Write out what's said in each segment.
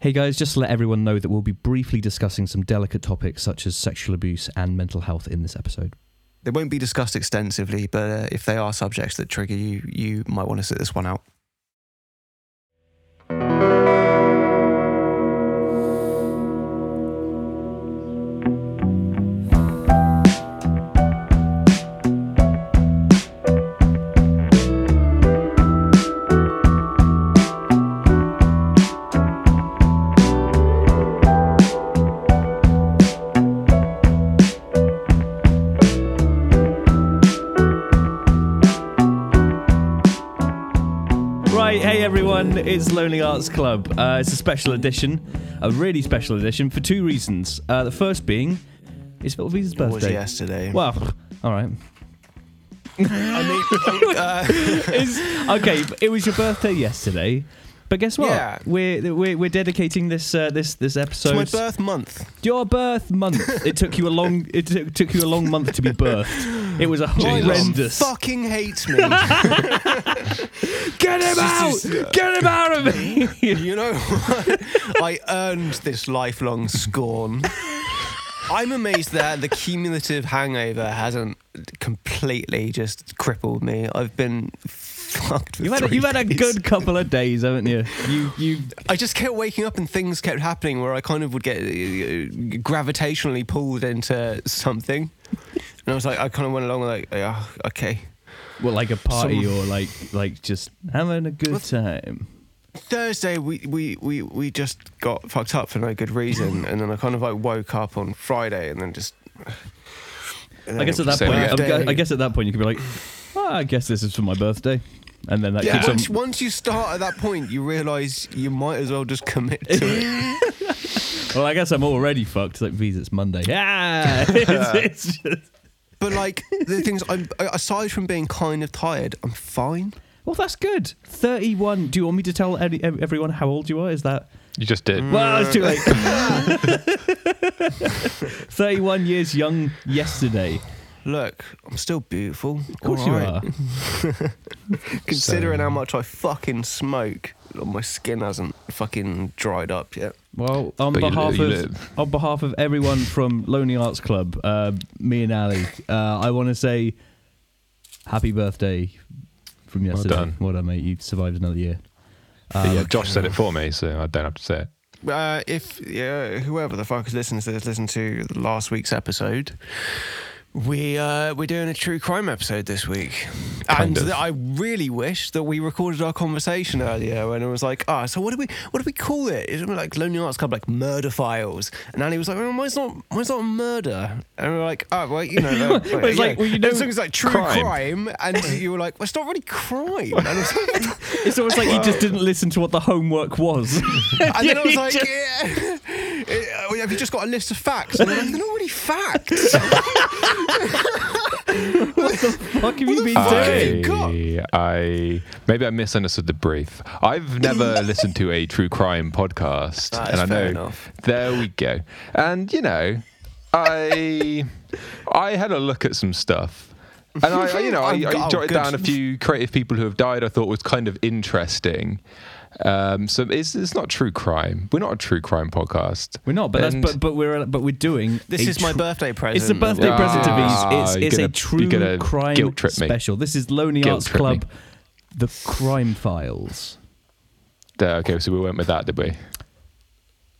Hey guys, just to let everyone know that we'll be briefly discussing some delicate topics such as sexual abuse and mental health in this episode. They won't be discussed extensively, but uh, if they are subjects that trigger you, you might want to sit this one out. It's Lonely Arts Club. Uh, it's a special edition, a really special edition for two reasons. Uh, the first being, it's Little Veez's It was birthday. yesterday. Well, all right. I mean, uh, It's- okay, it was your birthday yesterday, but guess what? Yeah. We're, we're we're dedicating this uh, this this episode. it's my birth month. Your birth month. It took you a long. It took, took you a long month to be birthed. It was a horrendous. Fucking hates me. Get him out! Get him out of me! you know what? I earned this lifelong scorn. I'm amazed that the cumulative hangover hasn't completely just crippled me. I've been You've had a, you've had a good couple of days, haven't you? You you. I just kept waking up and things kept happening where I kind of would get uh, gravitationally pulled into something. And I was like, I kind of went along like, yeah, okay. Well, like a party Some- or like like just having a good time. Thursday we, we, we, we just got fucked up for no good reason, and then I kind of like woke up on Friday and then just. and I guess at that point. Thursday- I guess at that point you could be like, oh, I guess this is for my birthday, and then that Yeah, keeps once, on. once you start at that point, you realise you might as well just commit to it. Well, I guess I'm already fucked. It's like, Veez, it's Monday. Yeah, it's, it's just. But like the things, I'm aside from being kind of tired, I'm fine. Well, that's good. Thirty-one. Do you want me to tell any, everyone how old you are? Is that? You just did. Well, it's too late. Thirty-one years young yesterday. Look, I'm still beautiful. Of course you are. Considering how much I fucking smoke, my skin hasn't fucking dried up yet. Well, on But you behalf li- you of live. on behalf of everyone from Lonely Arts Club, uh, me and Ali, uh, I want to say happy birthday from yesterday. done. Well done, mate. You survived another year. But yeah, Josh said it for me, so I don't have to say it. Uh, if yeah, whoever the fuck is listening to this, listen to last week's episode. We uh, we're doing a true crime episode this week, Kind and of. I really wish that we recorded our conversation earlier when it was like, ah, so what do we what do we call it? Is it like Lonely Arts Club, like Murder Files? And Annie was like, well, mine's not mine's not a murder, and we are like, oh, well, you know, uh, Well, it's like, well, you know, it's like true crime, crime. and you were like, well, it's not really crime, and, I like, It's almost like you just didn't listen to what the homework was. and then I was like, just- yeah. Uh, have you just got a list of facts? And I'm like, they're not really facts. what the fuck have you been doing? I, I maybe I misunderstood the brief. I've never listened to a true crime podcast, That and is I know enough. there we go. And you know, I I had a look at some stuff. And I, I- you know, I, I'm- oh, jotted good. down a few creative people who have died. I thought was kind of interesting. Um, so it's, it's not true crime. We're not a true crime podcast. We're not, but that's but but we're but we're doing. This a is my birthday present. It's a birthday Ah, present to Veez. It's, you're it's a gonna- true gonna crime guilt trip me. special. This is Lonely Guilt Arts trip me. Club, the Crime Files. Uh, okay, so we went with that, did we?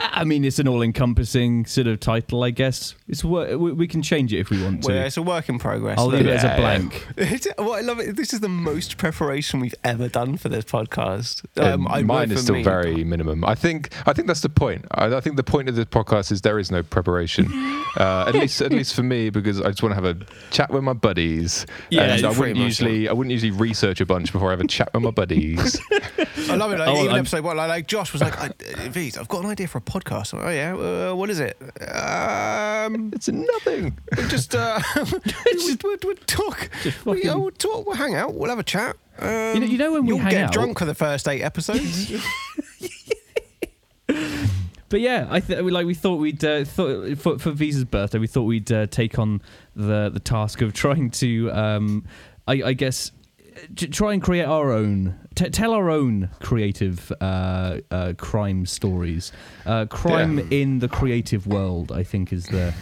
I mean, it's an all-encompassing sort of title, I guess. It's wor- we we can change it if we want to. Well, it's a work in progress. I'll leave it as a Yeah, yeah. blank. Well, I love it. This is the most preparation we've ever done for this podcast. Um, I mine is still me- very minimum. I think I think that's the point. I, I think the point of this podcast is there is no preparation. Uh, at least at least for me because I just want to have a chat with my buddies. Yeah, and I pretty wouldn't much, usually I wouldn't usually research a bunch before I have a chat with my buddies. I love it. Like, Oh, even I'm- episode one, like, like Josh was like, I, uh, "Veez, I've got an idea for a podcast." Like, oh yeah, uh, what is it? Um, it's nothing. we'll just uh, we'll, we'll, we'll talk. Just We, fucking- uh, we'll talk. We'll hang out. We'll have a chat. Um, You know- you know when we get out- drunk for the first eight episodes. But yeah, I th- we- like we thought we'd uh, thought for, for Veez's birthday, we thought we'd uh, take on the the task of trying to, um, I, I guess, t- try and create our own, t- tell our own creative uh, uh, crime stories. Uh, crime Yeah. in the creative world, I think, is the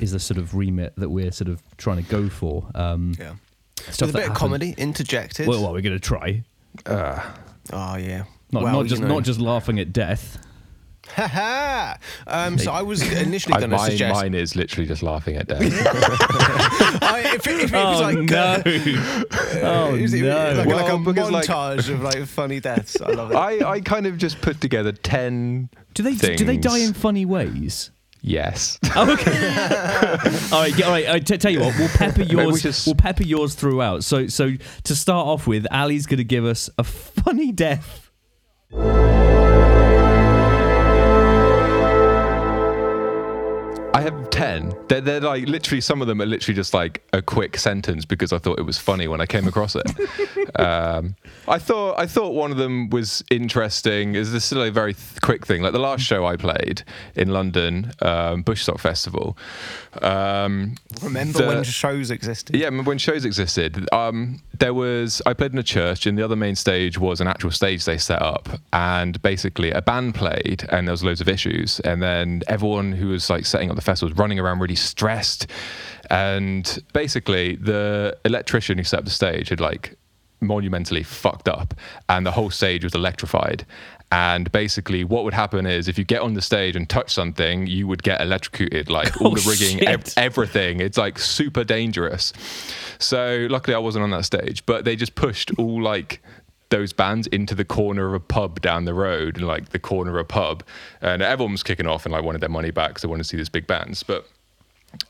is the sort of remit that we're sort of trying to go for. Um, Yeah. stuff With a bit of comedy interjected. Well, well, we're going to try. Uh, oh yeah. Not, well, not just know. not just laughing at death. Ha ha. Um, so I was initially going to suggest. mine is literally just laughing at death. I, if, it, if it was Oh like no! uh, oh is it no! like, like a because, like- montage of like funny deaths. I love it. I, I kind of just put together 10 do they do they die in funny ways? Yes. Oh, okay. all right, all right. I t- tell you what, we'll pepper Maybe we yours. just- We'll pepper yours throughout. So, so to start off with, Ali's going to give us a funny death. I have 10. They're, they're like literally, some of them are literally just like a quick sentence because I thought it was funny when I came across it. um, I thought I thought one of them was interesting. Is this still a very th- quick thing? Like the last show I played in London, um, Bushstock Festival. Um, Remember the- when shows existed? yeah, remember when shows existed? Um, there was I played in a church, and the other main stage was an actual stage they set up, and basically a band played, and there was loads of issues, and then everyone who was like setting up the festival was running around really stressed, and basically the electrician who set up the stage had like monumentally fucked up, and the whole stage was electrified. And basically, what would happen is if you get on the stage and touch something, you would get electrocuted, like oh, all Oh, the rigging, ev- everything. It's like super dangerous. So luckily I wasn't on that stage, but they just pushed all like those bands into the corner of a pub down the road, and like the corner of a pub, and everyone was kicking off and like wanted their money back because they wanted to see these big bands. But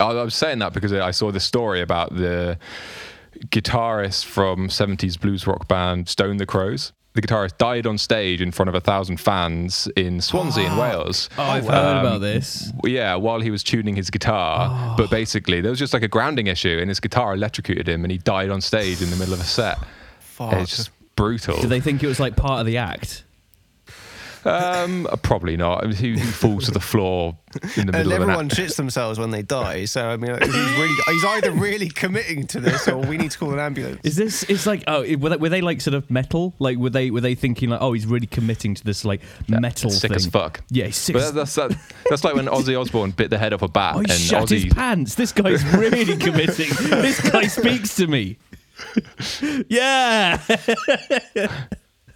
I I was saying that because I saw the story about the guitarist from 70s blues rock band Stone the Crows. The guitarist died on stage in front of a thousand fans in Swansea in Wales. Oh, I've wow. heard Um, about this. Yeah, while he was tuning his guitar. But basically, there was just like a grounding issue, and his guitar electrocuted him, and he died on stage in the middle of a set. Fuck. It's just brutal. Did they think it was like part of the act? um, probably not. I mean, Who, who falls to the floor in the and middle of an everyone act? shits themselves when they die. So I mean, like, he's really he's either really committing to this, or we need to call an ambulance. Is this? It's like oh, were they, were they like sort of metal? Like were they were they thinking like oh he's really committing to this like metal Sick thing? as fuck. Yeah, he's sick. But as that's that, that's like when Ozzy Osbourne bit the head off a bat, Oh, and he shat his Ozzy pants. This guy's really committing. this guy speaks to me. Yeah.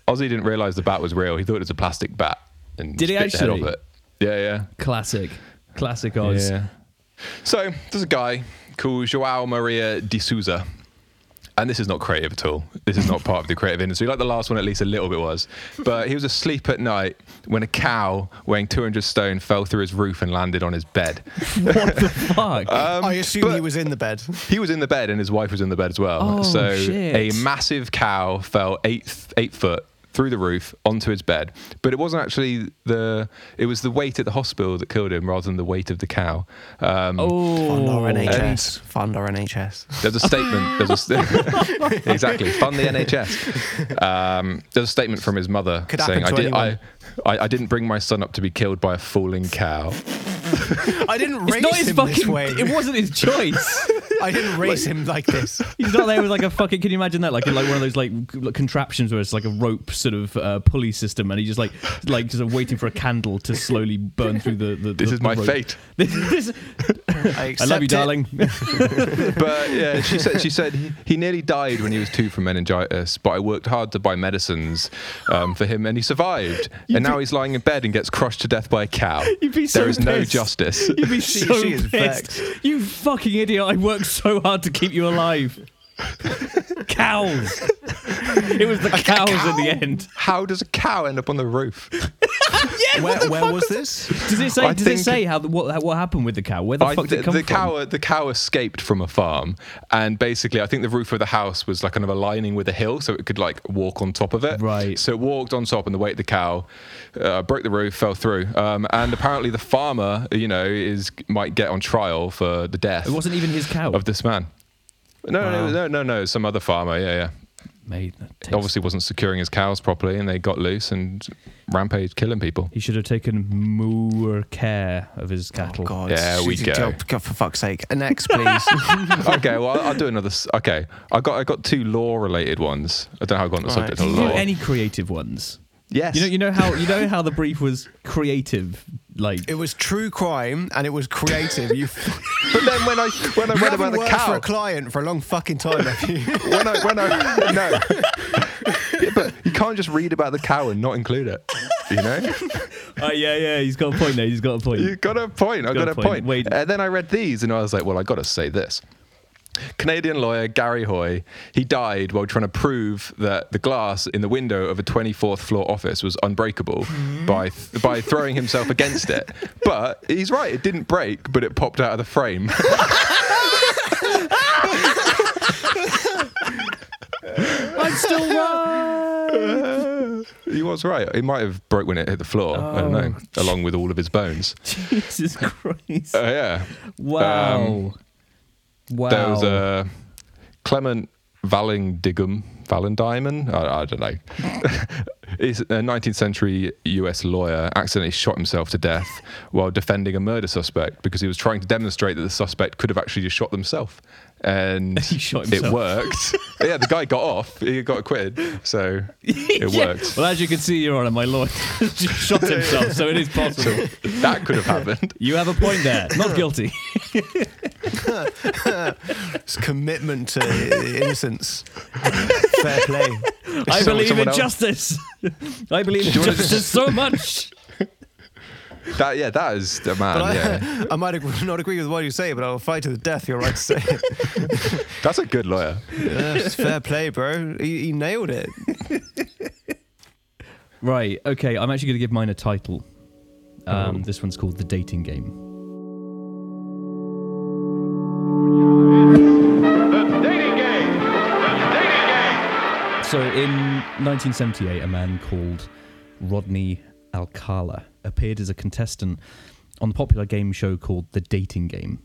Ozzy didn't realize the bat was real. He thought it was a plastic bat. And Did he just bit the head actually? it. Yeah, yeah. Classic. Classic Oz. Yeah. So there's a guy called Joao Maria de Souza. And this is not creative at all. This is not part of the creative industry. Like the last one, at least a little bit was. But he was asleep at night when a cow weighing 200 stone fell through his roof and landed on his bed. What the fuck? Um, I assume he was in the bed. He was in the bed and his wife was in the bed as well. Oh, so shit. a massive cow fell eight eight foot through the roof onto his bed. But it wasn't actually the it was the weight at the hospital that killed him rather than the weight of the cow. Um, oh. Fund our NHS. Fund our NHS. There's a statement. There's a st- exactly fund the NHS. Um, there's a statement from his mother Could saying, "I did. Anyone." I, I didn't bring my son up to be killed by a falling cow. I didn't It's raise not his him this way. It wasn't his choice. I didn't raise him like this. He's not there with like a fucking. Can you imagine that? Like like one of those like contraptions where it's like a rope sort of uh, pulley system, and he's just like like just waiting for a candle to slowly burn through the. the This the- is my rope. fate." This, this, I, I love you, it. darling. but yeah, she said she said he, he nearly died when he was two from meningitis, but I worked hard to buy medicines um, for him, and he survived. and now he's lying in bed and gets crushed to death by a cow. You'd be so there is no pissed. justice. You'd be She- so she is pissed. vexed. You fucking idiot! I worked so hard to keep you alive. cows. It was the cows at the end. How does a cow end up on the roof? Where, where was this? Does it say? I does think- it say how the, what what happened with the cow? Where the I- fuck did the, it come the from? cow, the cow escaped from a farm, and basically, I think the roof of the house was like kind of aligning with a hill, so it could like walk on top of it. Right. So it walked on top, and the weight of the cow uh, broke the roof, fell through, um, and apparently the farmer, you know, is might get on trial for the death It wasn't even his cow. of this man. No, no, no, no, no, no, some other farmer. Yeah, yeah. Mate, that Obviously, wasn't securing his cows properly, and they got loose and rampage, killing people. he should have taken more care of his oh, cattle. Oh God, Yeah, we shooting go. job. God, for fuck's sake. Next, please. okay, well, I'll, I'll do another. Okay, I got I got two law-related ones. I don't know how I got on the Right. subject Do of do law. any creative ones? yes, You know, you know how you know how the brief was creative, like it was true crime and it was creative. You, but then when I when I you read about the worked for cow, a client for a long fucking time, have you? when I when I no, Yeah, but you can't just read about the cow and not include it. You know, Oh yeah, yeah. He's got a point there. He's got a point. you got a point. I Got got, a a point. point. Wait. And then I read these, and I was like, well, I got to say this. Canadian lawyer Gary Hoy, he died while trying to prove that the glass in the window of a 24th floor office was unbreakable by th- by throwing himself against it. But he's right, it didn't break, but it popped out of the frame. I'm still right. he was right. He might have broke when it hit the floor. I don't know, along with all of his bones. Jesus Christ! Uh, yeah. wow. Wow. There was a Clement Vallandigham, Vallandigham, I, I don't know. He's a 19th century US lawyer accidentally shot himself to death while defending a murder suspect because he was trying to demonstrate that the suspect could have actually just shot themselves. And He shot it worked. yeah, the guy got off. He got acquitted. So it Yeah. worked. Well, as you can see, Your Honour, my lawyer just shot himself, so it is possible. That could have happened. You have a point there. Not guilty. It's commitment to innocence. Fair play. I Someone- believe in else- justice. I believe in you wanna- justice so much. That yeah, that is the man. But I, yeah, I might ag- not agree with what you say, but I'll fight to the death. You're right to say it. that's a good lawyer. Yeah, fair play, bro. He, he nailed it. Right. Okay. I'm actually going to give mine a title. Um, Oh. This one's called The Dating Game. So, in 1978, a man called Rodney Alcala appeared as a contestant on the popular game show called The Dating Game.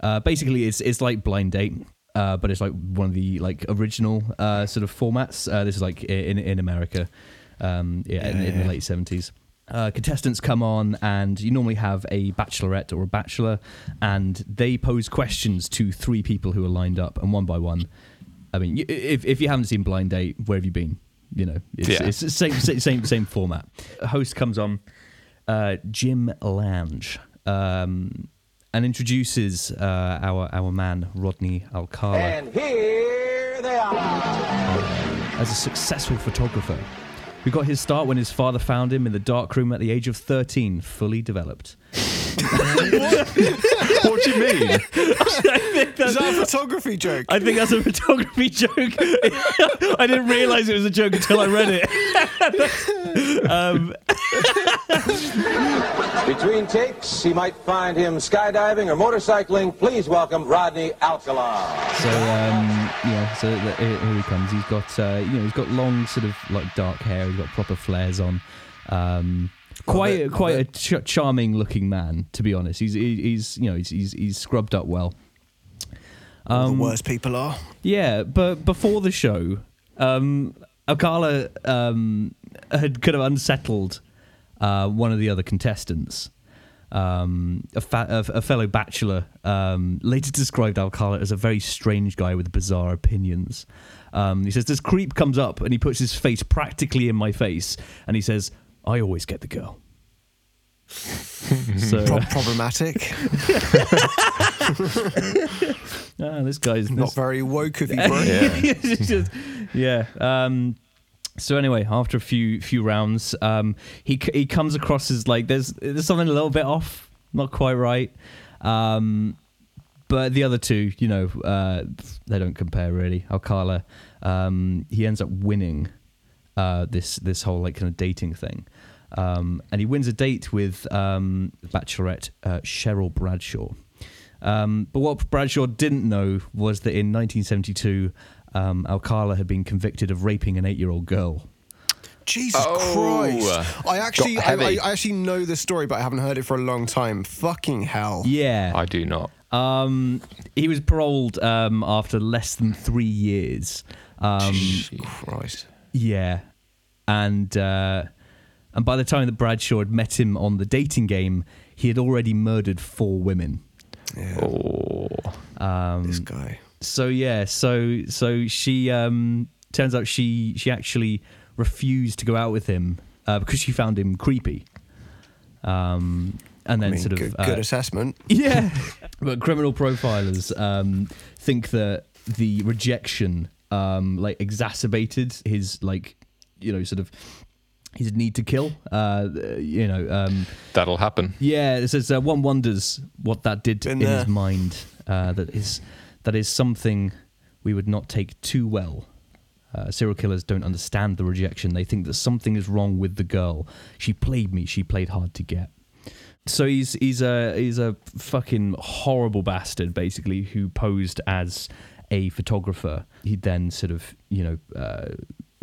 Uh, basically, it's it's like Blind Date, uh, but it's like one of the like original uh, sort of formats. Uh, this is like in in America, um, yeah, in, in the late 70s. Uh, contestants come on, and you normally have a bachelorette or a bachelor, and they pose questions to three people who are lined up, and one by one. I mean, if if you haven't seen Blind Date, where have you been? You know, it's, Yeah. it's the same same same same format. A host comes on, uh, Jim Lange, um, and introduces uh, our our man Rodney Alcala And here they are. as a successful photographer who got his start when his father found him in the dark room at the age of 13, fully developed. What do you mean? Is that a photography joke? I think that's a photography joke. I didn't realize it was a joke until I read it. um, Between takes, he might find him skydiving or motorcycling. Please welcome Rodney Alcala. So um, yeah, so the, here, here he comes. He's got uh, you know he's got long sort of like dark hair. He's got proper flares on. Um, quite it, quite love a ch- charming looking man, to be honest. He's he, he's you know he's, he's he's scrubbed up well. All the worst people are. Yeah, but before the show, um, Alcala um, had kind of unsettled uh, one of the other contestants. Um, a, fa- a, a fellow bachelor um, later described Alcala as a very strange guy with bizarre opinions. Um, he says, This creep comes up and he puts his face practically in my face and he says, I always get the girl. so, Pro- problematic. ah, this guy's Not this- very woke of you, bro. It's just- yeah. Um, so anyway, after a few few rounds, um, he c- he comes across as like there's there's something a little bit off, not quite right. Um, but the other two, you know, uh, they don't compare really. Alcala, um, he ends up winning uh, this this whole like kind of dating thing, um, and he wins a date with um, Bachelorette uh, Cheryl Bradshaw. Um, but what Bradshaw didn't know was that in 1972, um, Alcala had been convicted of raping an eight-year-old girl. Jesus Oh, Christ! I actually, I, I, actually know the story, but I haven't heard it for a long time. Fucking hell! Yeah, I do not. Um, he was paroled um, after less than three years. Um, Christ. yeah, and uh, and by the time that Bradshaw had met him on the dating game, he had already murdered four women. Yeah. Oh. Um, this guy. so yeah, so so she um, turns out she she actually refused to go out with him uh, because she found him creepy. Um, and I then mean, sort of good, uh, good assessment. yeah. but criminal profilers um, think that the rejection um, like exacerbated his like you know sort of his need to kill. Uh, you know, um, That'll happen. yeah. It says uh, one wonders what that did Been in there. his mind. Uh, that is that is something we would not take too well. Uh, serial killers don't understand the rejection. They think that something is wrong with the girl. She played me. She played hard to get. So he's he's a he's a fucking horrible bastard, basically, who posed as a photographer. He'd then sort of you know uh,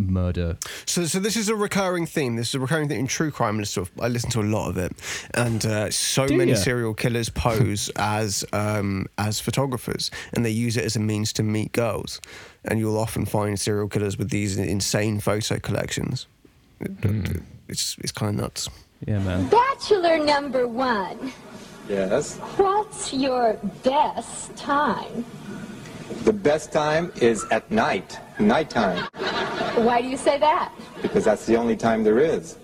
murder. So, so this is a recurring theme. This is a recurring theme in true crime. I listen to, I listen to a lot of it, and uh, so Do many ya? serial killers pose as um, as photographers, and they use it as a means to meet girls. And you'll often find serial killers with these insane photo collections. It- It's it's kind of nuts. Yeah, man. Bachelor number one, Yes. what's your best time? The best time is at night, nighttime, Why do you say that? because that's the only time there is.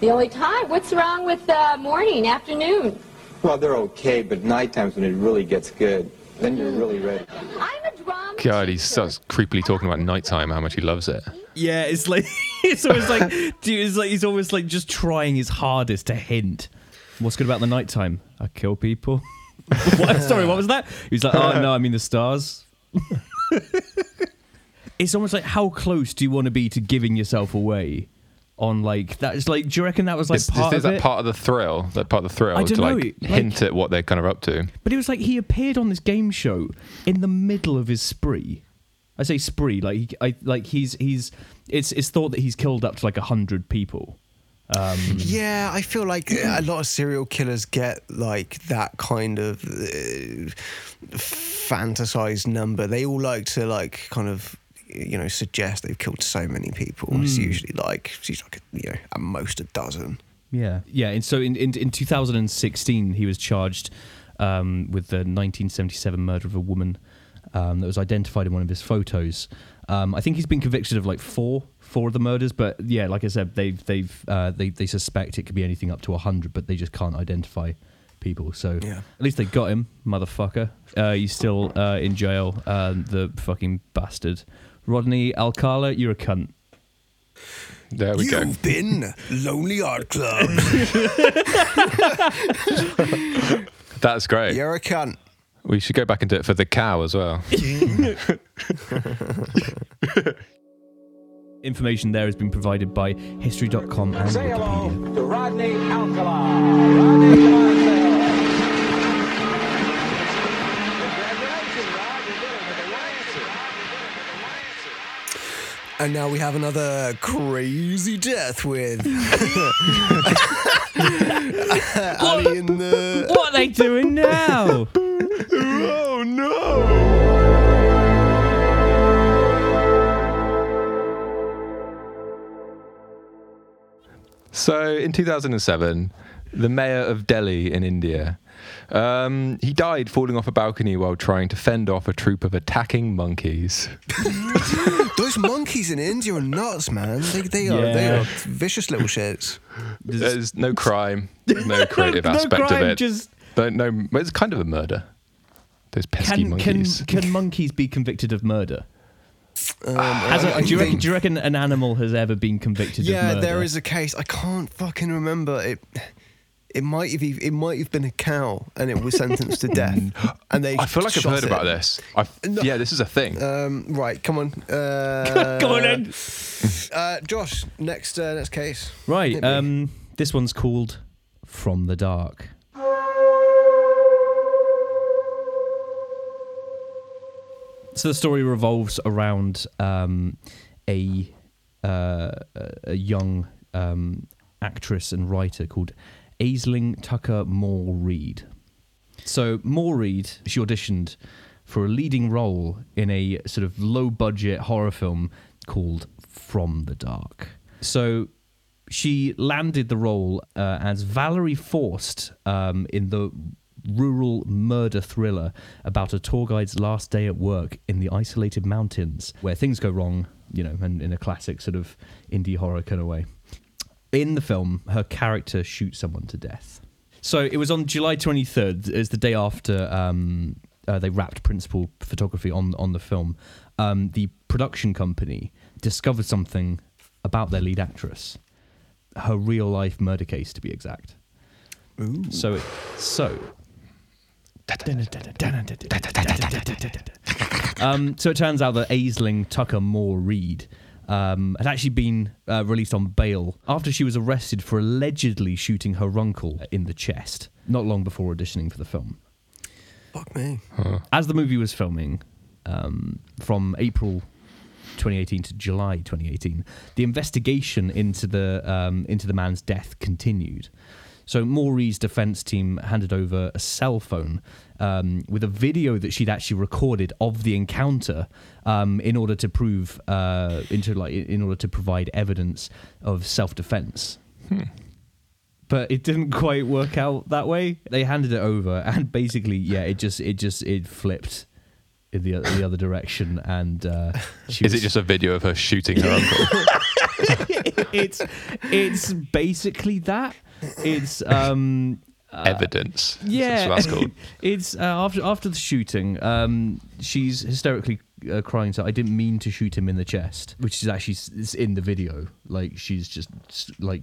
The only time? What's wrong with uh, morning, afternoon? Well, they're okay, but nighttime's when it really gets good. Then you're really ready. I'm a drama. God, he starts creepily talking about nighttime, how much he loves it. Yeah, it's like it's almost like dude, it's like he's almost like just trying his hardest to hint. What's good about the nighttime? I kill people. what? Sorry, what was that? He was like, oh no, I mean the stars. it's almost like how close do you want to be to giving yourself away? On like that is like, do you reckon that was like Is, part is of that it? part of the thrill? That part of the thrill I to don't know, like, like- hint at what they're kind of up to. But it was like he appeared on this game show in the middle of his spree. I say spree, like he, I, like he's he's. It's it's thought that he's killed up to like a hundred people. Um, Yeah, I feel like a lot of serial killers get like that kind of uh, fantasized number. They all like to like kind of you know suggest they've killed so many people. It's usually like she's like a, you know at most a dozen. Yeah, yeah. And so in in, in 2016, he was charged um, with the 1977 murder of a woman um, that was identified in one of his photos. Um, I think he's been convicted of like four four of the murders, but yeah, like I said, they've they've uh, they they suspect it could be anything up to hundred, but they just can't identify people. So Yeah. at least they got him, motherfucker. Uh, he's still uh, in jail. Uh, the fucking bastard, Rodney Alcala, you're a cunt. There we go. You've been Lonely Art Club. That's great. You're a cunt. We should go back and do it for the cow as well. Information there has been provided by History.com and Say hello Wikipedia. to Rodney Alcala. Rodney, come on, say hello. Congratulations, Rod. You did it with the right answer. And now we have another crazy death with Ali in the. Uh, what are they doing now? oh no! So in 2007, the mayor of Delhi in India, um, he died falling off a balcony while trying to fend off a troop of attacking monkeys. Those monkeys in India are nuts, man. They, they are they are vicious little shits. There's no crime, no creative no aspect crime, of it. just- But no, it's kind of a murder. Those pesky Can, can monkeys. can monkeys be convicted of murder? Um, Has I- a, I do, you reckon, do you reckon an animal has ever been convicted of Yeah, there is a case. I can't fucking remember it. It might have e- it might have been a cow, and it was sentenced to death. And they I feel like I've heard it. about this. i No. Yeah, this is a thing. Um, right, come on. Uh, Go on then. Uh, Josh, next uh, next case. Right. Um, this one's called From the Dark. So the story revolves around um, a uh, a young um, actress and writer called Aisling Tucker Moore Reed. So Moore Reed, she auditioned for a leading role in a sort of low budget horror film called From the Dark. So she landed the role uh, as Valerie Forst um, in the rural murder thriller about a tour guide's last day at work in the isolated mountains where things go wrong, you know, and in a classic sort of indie horror kind of way. In the film, her character shoots someone to death. So it was on July 23rd, is the day after um, uh, they wrapped principal photography on on the film. Um, the production company discovered something about their lead actress, her real life murder case to be exact. Ooh. So, it, so. Um, so it turns out that Aisling Tucker Moore Reed um, had actually been uh, released on bail after she was arrested for allegedly shooting her uncle in the chest, not long before auditioning for the film. Fuck me. As the movie was filming, um, from April 2018 to July 2018, the investigation into the um, into the man's death continued. So Maury's defense team handed over a cell phone um, with a video that she'd actually recorded of the encounter um, in order to prove uh, into like in order to provide evidence of self defense. But it didn't quite work out that way. They handed it over, and basically, yeah, it just it just it flipped in the the other direction, and uh, she Is was- it just a video of her shooting her uncle? it's it's basically that. It's um Evidence. yeah, That's what that's called. it's uh, after after the shooting. Um, she's hysterically uh, crying. So I didn't mean to shoot him in the chest, which is actually s- is in the video. Like she's just like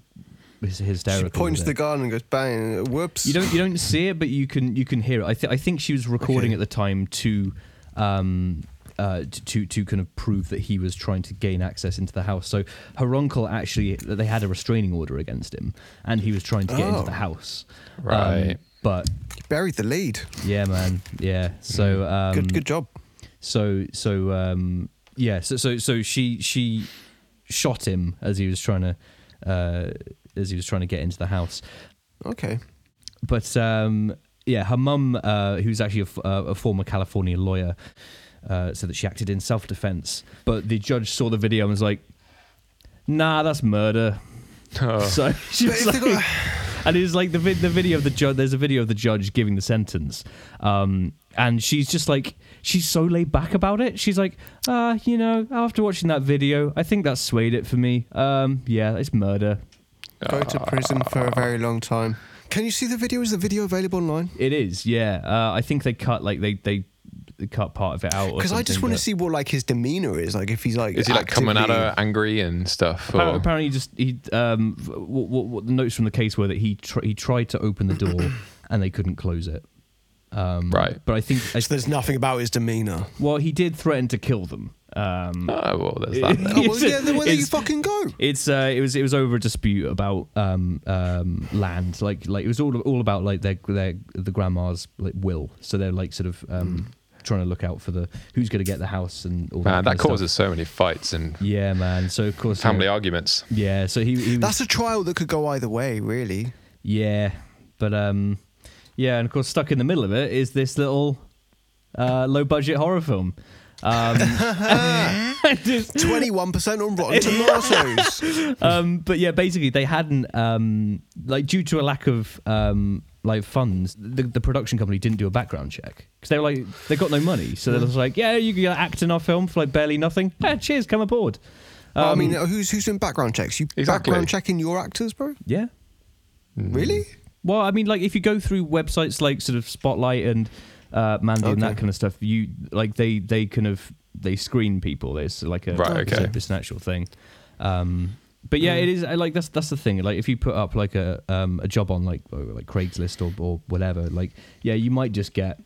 hysterical. She points the gun and goes bang. Whoops. You don't you don't see it, but you can you can hear it. I think I think she was recording Okay. at the time to um uh to to kind of prove that he was trying to gain access into the house. So her uncle actually they had a restraining order against him, and he was trying to get Oh. into the house. Um, Right. but buried the lead. yeah, man, yeah. So um, Good, good job. so so um yeah so so so she she shot him as he was trying to uh as he was trying to get into the house Okay. but um, yeah, her mum, uh, who's actually a, f- uh, a former California lawyer, uh, said that she acted in self-defense. But the judge saw the video and was like, "Nah, that's murder." Oh. So she was like, got- and it's like the vid- the video of the judge. There's a video of the judge giving the sentence, um, and she's just like she's so laid back about it. She's like, uh, you know, after watching that video, I think that swayed it for me. Um, yeah, it's murder. Go to prison for a very long time. Can you see the video? Is the video available online? It is, yeah. Uh, I think they cut like they they, they cut part of it out. Because I just want to see what like his demeanor is. Like if he's like Is he like coming at actively- her angry and stuff? Apparently, Or? apparently just he um what, what, what the notes from the case were that he tr- he tried to open the door and they couldn't close it. Um, Right. But I think I, So there's nothing about his demeanor. well he did threaten to kill them. Um, Oh, well, there's that. then. Oh, well, yeah, then where do you fucking go? It's uh, it was it was over a dispute about um, um, land, like like it was all all about like their their the grandma's like will. So they're like sort of um, trying to look out for the who's going to get the house and all Man, kind that of stuff. causes so many fights and Yeah, man. So of course, family yeah, arguments. yeah. So he, he was, That's a trial that could go either way, really. yeah, but um, yeah, and of course, stuck in the middle of it is this little uh, low budget horror film. Um, just- Twenty-one percent on Rotten Tomatoes. um, but yeah, basically they hadn't um, like due to a lack of um, like funds, the, the production company didn't do a background check because they were like they got no money, so they was like, yeah, you can act in our film for like barely nothing. Yeah, cheers, come aboard. I Um, mean, who's who's doing background checks? You Exactly. background checking your actors, bro? yeah. Really? Well, I mean, like if you go through websites like sort of Spotlight and uh, Mandy and that Okay. kind of stuff, you like they they kind of they screen people. It's like a Right, it's, okay. a, it's an actual thing. Um, but yeah, it is I like that's that's the thing. Like if you put up like a um, a job on like like Craigslist or, or whatever, like yeah, you might just get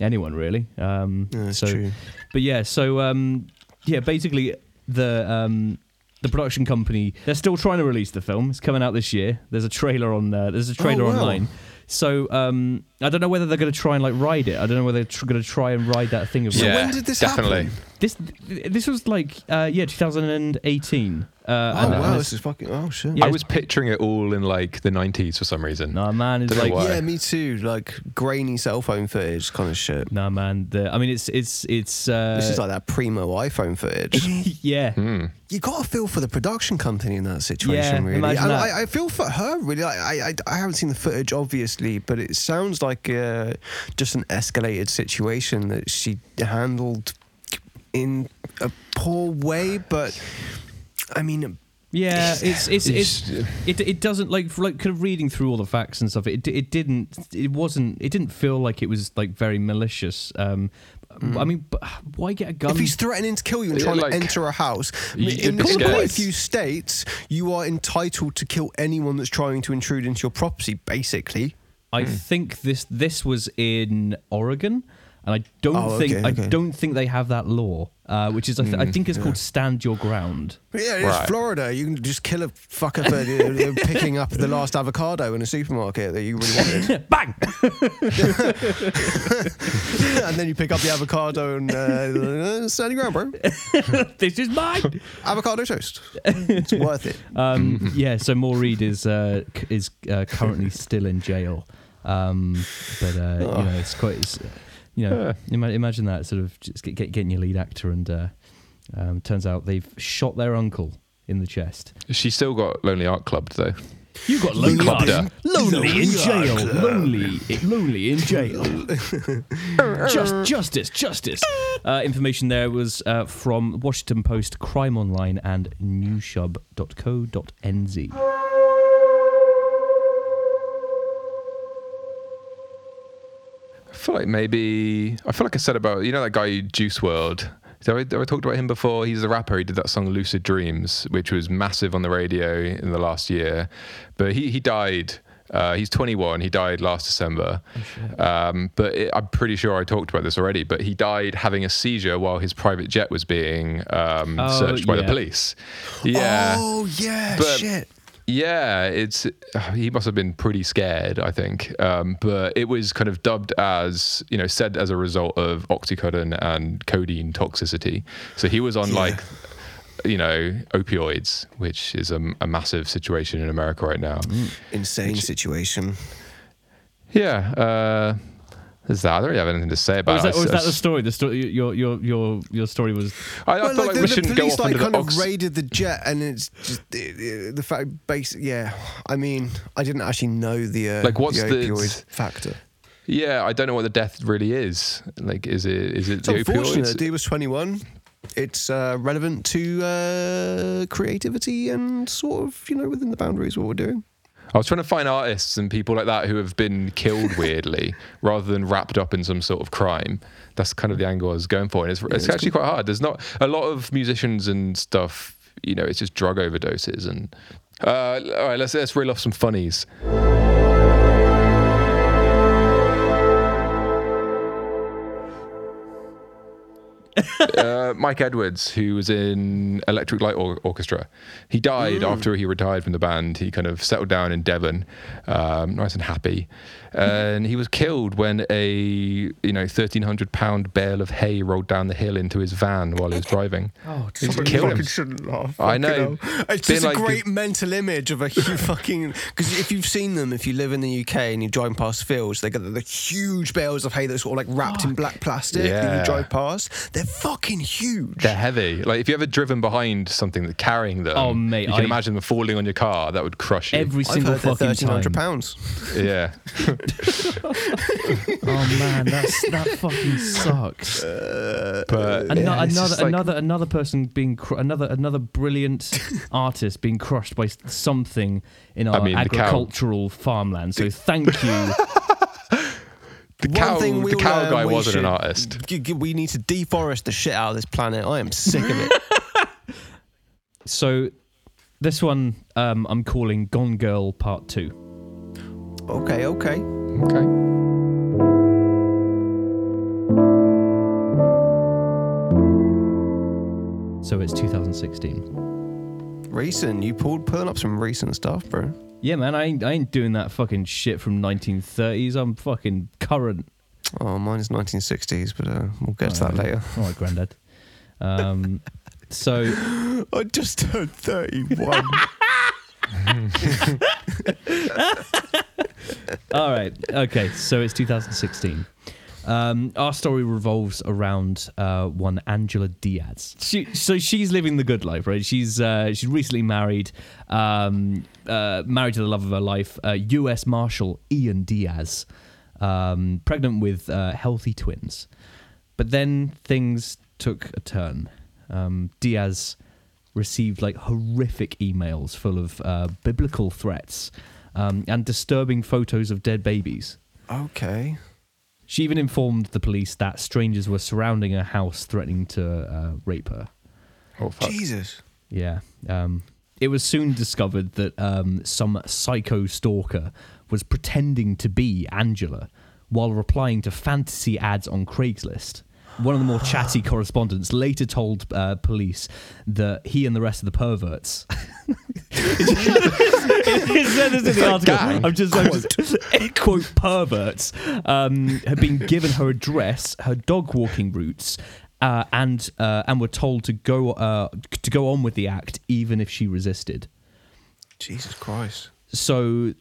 anyone really. Um, Yeah, that's so, true. But yeah, so um, yeah, basically the um, the production company they're still trying to release the film. It's coming out this year. There's a trailer on uh, there's a trailer Oh, wow. online. So um, I don't know whether they're going to try and like ride it. I don't know whether they're tr- going to try and ride that thing of So yeah, when did this definitely. happen? this. This was like uh, yeah, 2018. Uh, Oh and- wow, and this is fucking. Oh shit. Yeah, I was picturing it all in like the 90s for some reason. Nah, man, it's Don't like why. Yeah, me too. Like grainy cell phone footage kind of shit. nah, man. The, I mean, it's it's it's. Uh, This is like that primo iPhone footage. yeah. Hmm. you got to feel for the production company in that situation, Yeah, really. imagine And that. I, I feel for her, really. I, I, I- I haven't seen the footage, obviously, but it sounds like uh, just an escalated situation that she handled in a poor way. But I mean, Yeah, it's it's it's It's- it it doesn't like for, like kind of reading through all the facts and stuff. It it didn't it wasn't it didn't feel like it was like very malicious. Um, I mean, but why get a gun? if he's threatening to kill you and Yeah, trying like, to enter a house, in, you'd be in quite a few states, you are entitled to kill anyone that's trying to intrude into your property, basically. I think this this was in Oregon, and I don't Oh, think okay, I don't think they have that law, uh, which is I, th- I think it's called stand your ground. Yeah, it's Right. Florida. You can just kill a fucker for uh, picking up the last avocado in a supermarket that you really wanted. Bang! and then you pick up the avocado and uh, stand your ground, bro. this is mine. Avocado toast. It's worth it. Um, yeah, so Moore Reed is uh, c- is uh, currently still in jail, um, but uh, you know it's quite. It's, you know, ima- imagine that sort of just get, get, getting your lead actor, and uh, um, turns out they've shot their uncle in the chest. She still got Lonely Art Club though. You got lonely lonely, in- lonely in jail, lonely, lonely in jail. Just justice, justice. Uh, information there was uh, from Washington Post, Crime Online, and newshub.co.nz. I feel like maybe I feel like I said about you know that guy Juice WRLD. Have I, I talked about him before? He's a rapper. He did that song "Lucid Dreams," which was massive on the radio in the last year. But he he died. Uh, he's 21. He died last December. um, but it, I'm pretty sure I talked about this already. But he died having a seizure while his private jet was being um, Oh, searched by the police. Yeah. Oh, yeah, But- shit. Yeah, it's he must have been pretty scared, I think. Um, but it was kind of dubbed as you know said as a result of oxycodone and codeine toxicity. So he was on like you know opioids, which is a, a massive situation in America right now. Insane situation. Yeah, uh, there's that. I don't really have anything to say Or about was, that, it. or was that the story? The story, your your your your story was. I, I Well, feel like, the, we the shouldn't go police off like kind the of raided the jet, and it's just uh, the fact. Basic, yeah. I mean, I didn't actually know the uh, Like, what's the the- opioid factor. Yeah, I don't know what the death really is. Like, is it is it It's the unfortunate. opioids? The was 21. It's uh, relevant to uh, creativity and sort of, you know, within the boundaries of what we're doing. I was trying to find artists and people like that who have been killed weirdly rather than wrapped up in some sort of crime. That's kind of the angle I was going for. And it's, it's actually quite hard. There's not a lot of musicians and stuff, you know, it's just drug overdoses. And uh, all right, let's, let's reel off some funnies. uh, Mike Edwards, who was in Electric Light Or- Orchestra, he died after he retired from the band. He kind of settled down in Devon, um, nice and happy, Uh, and he was killed when a you know thirteen hundred pound bale of hay rolled down the hill into his van while he was driving. Oh, he just killed him. shouldn't laugh. I know. It's Been just a like- great mental image of a huge fucking. Because if you've seen them, if you live in the UK and you're driving past fields, they got the, the huge bales of hay that's sort of like wrapped in black plastic that Yeah. you drive past. They're fucking huge. They're heavy. Like if you ever driven behind something that's carrying them, Oh, mate, you can I- imagine them falling on your car. That would crush you. Every I've single heard fucking thirteen hundred time. pounds. yeah. Oh man, that's that fucking sucks. But Ano- yeah, it's another just like- another another person being cr- another another brilliant artist being crushed by s- something in our mean, the cow. agricultural farmland. So thank you. the cow, the we'll cow learn, guy we wasn't an artist. g- g- We need to deforest the shit out of this planet. I am sick of it. so this one um, I'm calling Gone Girl Part Two. Okay, okay. Okay. So it's 2016. Recent. You pulled pulling up some recent stuff, bro. Yeah, man, I ain't, I ain't doing that fucking shit from 1930s. I'm fucking current. Oh, mine is 1960s, but uh, we'll get to that later. All right, granddad. Um, So I just turned 31. All right. Okay. So it's 2016. Um, our story revolves around uh, one Angela Diaz. She, so she's living the good life, right? She's uh, she's recently married, um, uh, married to the love of her life, uh, U.S. Marshal Ian Diaz, um, pregnant with uh, healthy twins. But then things took a turn. Um, Diaz received like horrific emails full of uh, biblical threats um, and disturbing photos of dead babies. okay. She even informed the police that strangers were surrounding her house, threatening to uh, rape her. Oh fuck. Jesus. Yeah. Um, it was soon discovered that um, some psycho stalker was pretending to be Angela while replying to fantasy ads on Craigslist. One of the more chatty correspondents later told uh, police that he and the rest of the perverts. it said this in the article. gang. I'm just, I'm just quote perverts um, had been given her address, her dog walking routes, uh, and uh, and were told to go uh, to go on with the act even if she resisted. Jesus Christ. So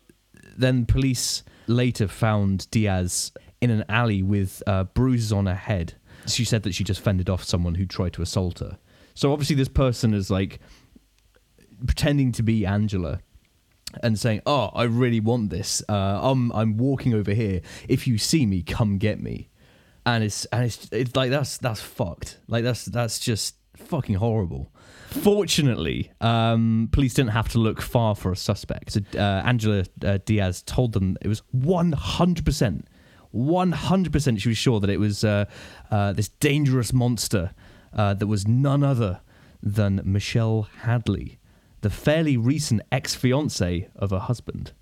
then police later found Diaz in an alley with uh, bruises on her head. She said that she just fended off someone who tried to assault her. So obviously this person is like pretending to be Angela and saying, "Oh, I really want this. Uh, I'm I'm walking over here. If you see me, come get me." And it's and it's it's like that's that's fucked. Like that's that's just fucking horrible. Fortunately, um, police didn't have to look far for a suspect. Uh, Angela uh, Diaz told them it was 100 percent. 100% she was sure that it was uh, uh, this dangerous monster uh, that was none other than Michelle Hadley, the fairly recent ex fiance of her husband.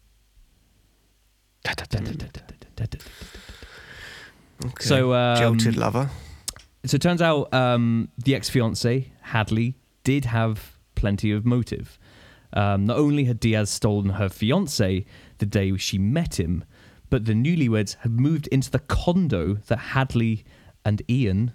Okay. So, um, Jilted lover. So it turns out um, the ex fiance, Hadley, did have plenty of motive. Um, not only had Diaz stolen her fiance the day she met him, but the newlyweds had moved into the condo that Hadley and Ian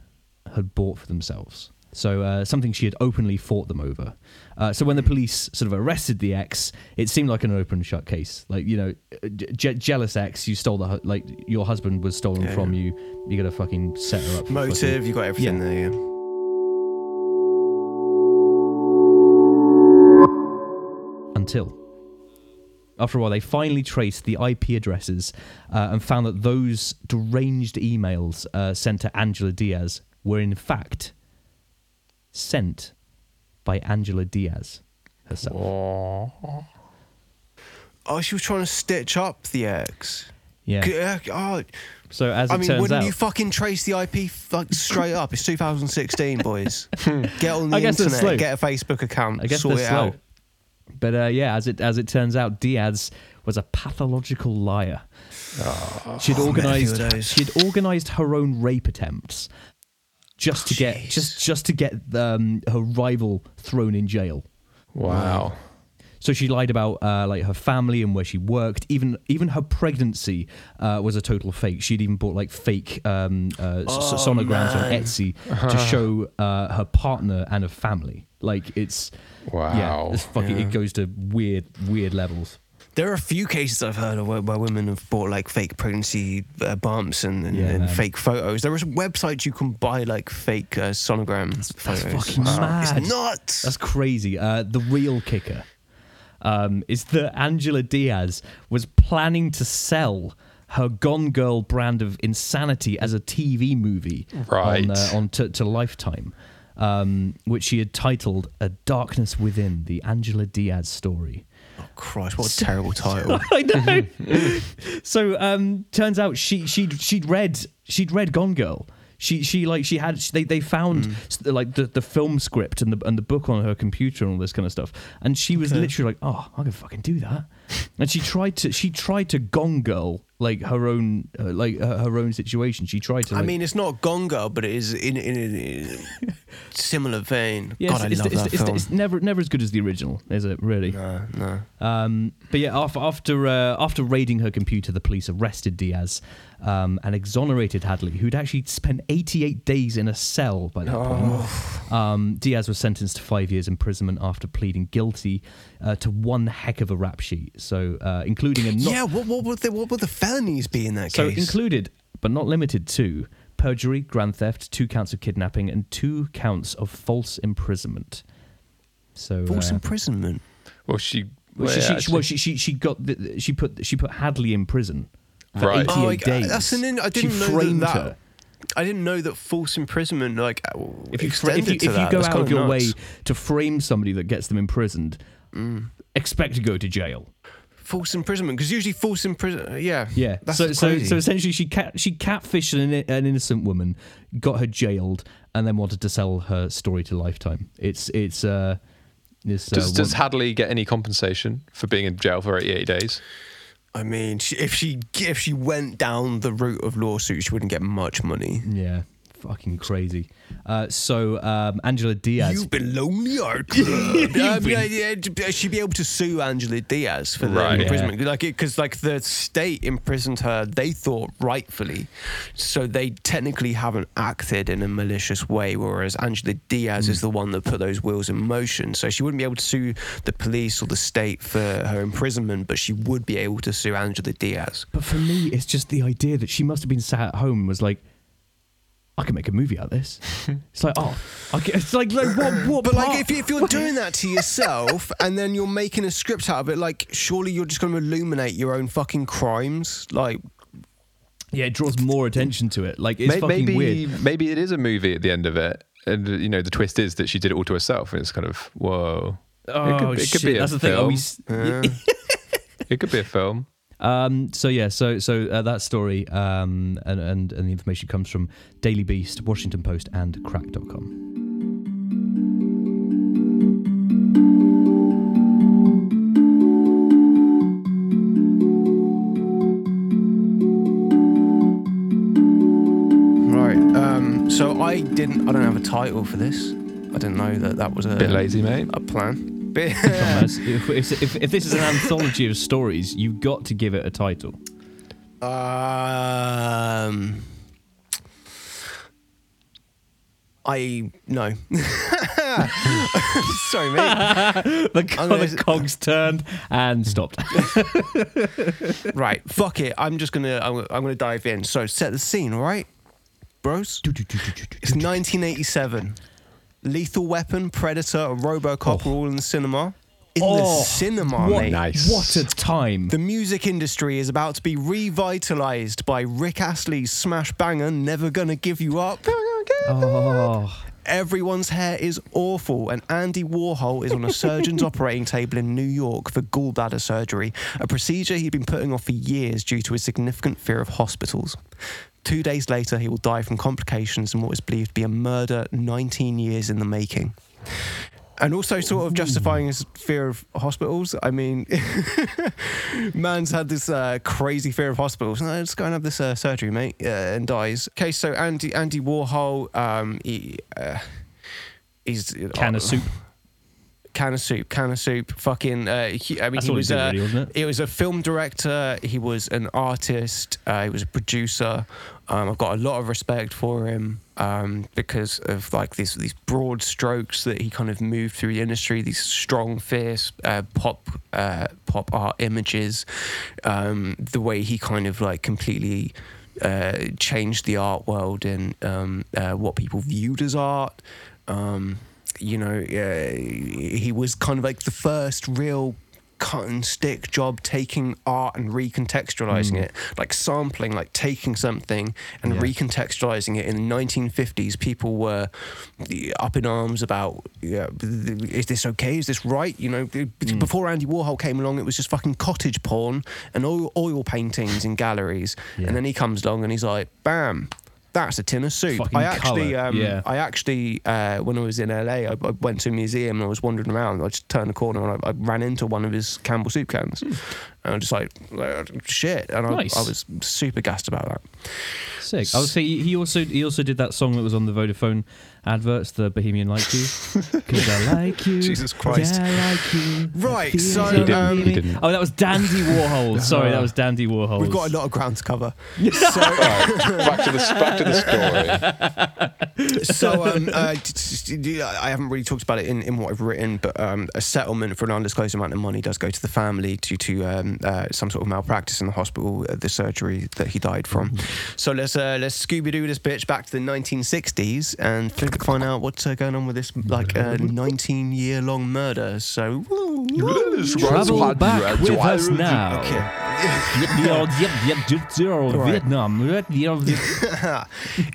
had bought for themselves. So uh, something she had openly fought them over. Uh, so when the police sort of arrested the ex, it seemed like an open shut case. Like you know, je- jealous ex, you stole the hu- like your husband was stolen Yeah. from you. You gotta fucking set her up. Motive, fucking- you got everything Yeah. there, yeah. until after a while they finally traced the IP addresses uh, and found that those deranged emails uh, sent to Angela Diaz were in fact sent by Angela Diaz herself. Oh, she was trying to stitch up the ex. Yeah. Uh, Oh, So as it I mean, turns wouldn't out, you fucking trace the IP fuck straight up? It's 2016, boys. Get on the internet, get a Facebook account, I guess sort it slow. out. But uh, yeah, as it as it turns out, Diaz was a pathological liar. she'd Oh, few organized she'd organized her own rape attempts just to get jeez. just just to get um, her rival thrown in jail. Wow. So she lied about uh, like her family and where she worked. Even even her pregnancy uh, was a total fake. She'd even bought like fake um, uh, s- sonograms on Etsy to show uh, her partner and her family. Like it's Wow. yeah, it's fucking, it goes to weird weird levels. There are a few cases I've heard of where, where women have bought like fake pregnancy uh, bumps and, and, Yeah, and fake photos. There are websites you can buy like fake uh, sonogram That's photos. fucking mad. It's nuts. That's crazy. Uh, the real kicker um, is that Angela Diaz was planning to sell her Gone Girl brand of insanity as a TV movie Right. on, uh, on to, to Lifetime, um, which she had titled "A Darkness Within: The Angela Diaz Story." oh, Christ, what a terrible title. I know. so um, turns out she she'd she'd read she'd read Gone Girl. She she like she had they they found s- like the, the film script and the and the book on her computer and all this kind of stuff. And she was literally like, oh, I can fucking do that. And she tried to she tried to Gone Girl like her own uh, like uh, her own situation. She tried to. I mean, it's not Gone Girl, but it is in in, in, in similar vein. Yeah, God, I it's, love it's, that it's, film. it's never never as good as the original, is it? Really? no, no. Um, but yeah, after after uh, after raiding her computer, the police arrested Diaz um, and exonerated Hadley, who'd actually spent 88 days in a cell by that point. Um, Diaz was sentenced to five years imprisonment after pleading guilty uh, to one heck of a rap sheet. So, uh, including a not, yeah, what, what would the what would the felonies be in that so case? included but not limited to perjury, grand theft, two counts of kidnapping, and two counts of false imprisonment. So false uh, imprisonment. Well, she. Well, Well, she, yeah, she, actually- well, she, she, she got the, she put she put Hadley in prison for Right. 88 Oh, I- days. that's an in- I didn't know that that- her. I didn't know that false imprisonment like If you, extended if you, to if you go out of kinda your way to frame somebody that gets them imprisoned, Mm. expect to go to jail. false imprisonment because usually false imprisonment. Yeah, Yeah. That's so, so crazy. so essentially, she cat she catfished an, an innocent woman, got her jailed, and then wanted to sell her story to Lifetime. It's it's uh. It's, uh, Does, does Hadley get any compensation for being in jail for 88 days? I mean, she, if she if she went down the route of lawsuit, she wouldn't get much money. yeah, fucking crazy. Uh, so um, Angela Diaz. You've been lonely, art club. um, yeah, yeah, she'd be able to sue Angela Diaz for the Right. imprisonment, like because like the state imprisoned her, they thought rightfully, so they technically haven't acted in a malicious way. Whereas Angela Diaz is the one that put those wheels in motion, so she wouldn't be able to sue the police or the state for her imprisonment, but she would be able to sue Angela Diaz. But for me, it's just the idea that she must have been sat at home and was like, I can make a movie out of this. it's like, oh, I can, it's like, like what, what But like, if, you- if you're doing that to yourself and then you're making a script out of it, like, surely you're just going to illuminate your own fucking crimes. Like, yeah, it draws more attention to it. Like, it's May- fucking maybe weird. maybe it is a movie at the end of it, and you know the twist is that she did it all to herself, and it's kind of whoa. Oh, it could, oh, it could shit. be a That's the thing. Are film. we s- It could be a film. Um, so yeah, so so uh, that story um, and, and and the information comes from Daily Beast, Washington Post, and Cracked.com. right. Um, so I didn't, I don't have a title for this. I didn't know that that was a Bit lazy, mate. a plan. Bit, Thomas, if, if, if, if this is an anthology of stories, you've got to give it a title. um, I no. Sorry, mate. The, I'm gonna- the cogs turned and stopped. Right, fuck it. I'm just gonna I'm, I'm gonna dive in. So set the scene, all right, bros. It's 1987. Lethal Weapon, Predator, and RoboCop are oh. all in the cinema. In the Oh, cinema, what, mate. Nice. what a time! The music industry is about to be revitalized by Rick Astley's smash banger "Never Gonna Give You Up." oh, Everyone's hair is awful, and Andy Warhol is on a surgeon's operating table in New York for gallbladder surgery, a procedure he'd been putting off for years due to his significant fear of hospitals. Two days later, he will die from complications in what is believed to be a murder 19 years in the making. And also, sort of justifying his fear of hospitals. I mean, man's had this uh, crazy fear of hospitals. No, let's go and have this uh, surgery, mate, uh, and dies. Okay, so Andy Andy Warhol, um, he, uh, he's can of soup. can of soup, can of soup. Fucking, uh, he, I mean, That's he was, uh, really, it? he was a film director. He was an artist. Uh, he was a producer. Um, I've got a lot of respect for him um, because of like these these broad strokes that he kind of moved through the industry. These strong, fierce uh, pop uh, pop art images. Um, the way he kind of like completely. Uh, changed the art world and um, uh, what people viewed as art. Um, you know, uh, he was kind of like the first real cut and stick job taking art and recontextualizing hmm. it. Like sampling like taking something and Yeah. recontextualizing it. In the 1950s people were uh, up in arms about yeah, is this okay? Is this right? You know hmm. before andy warhol came along it was just fucking cottage porn and oil, oil paintings in galleries. Yeah. and then he comes along and he's like bam that's a tin of soup. Fucking I actually, um, yeah. I actually, uh, when I was in LA, I, I went to a museum and I was wandering around. I just turned a corner and I, I ran into one of his Campbell soup cans, and I was just like, uh, shit, and I. Nice. I was super gassed about that. Sick. I would say he also he also did that song that was on the Vodafone adverts, the Bohemian like you, because I like you. Jesus Christ. Yeah, I like you. Right, so, so He didn't- he didn't. Oh, that was Dandy Warhol. Sorry, that was Dandy Warhol. We've got a lot of ground to cover. back to the back to the story. so um, uh, t- t- I haven't really talked about it in, in what I've written, but um, a settlement for an undisclosed amount of money does go to the family due to um, uh, some sort of malpractice in the hospital, uh, the surgery that he died from. So let's uh, let's Scooby Doo this bitch back to the 1960s and think- find out what's uh, going on with this like uh, 19 year long murder. So. Travel back with us now.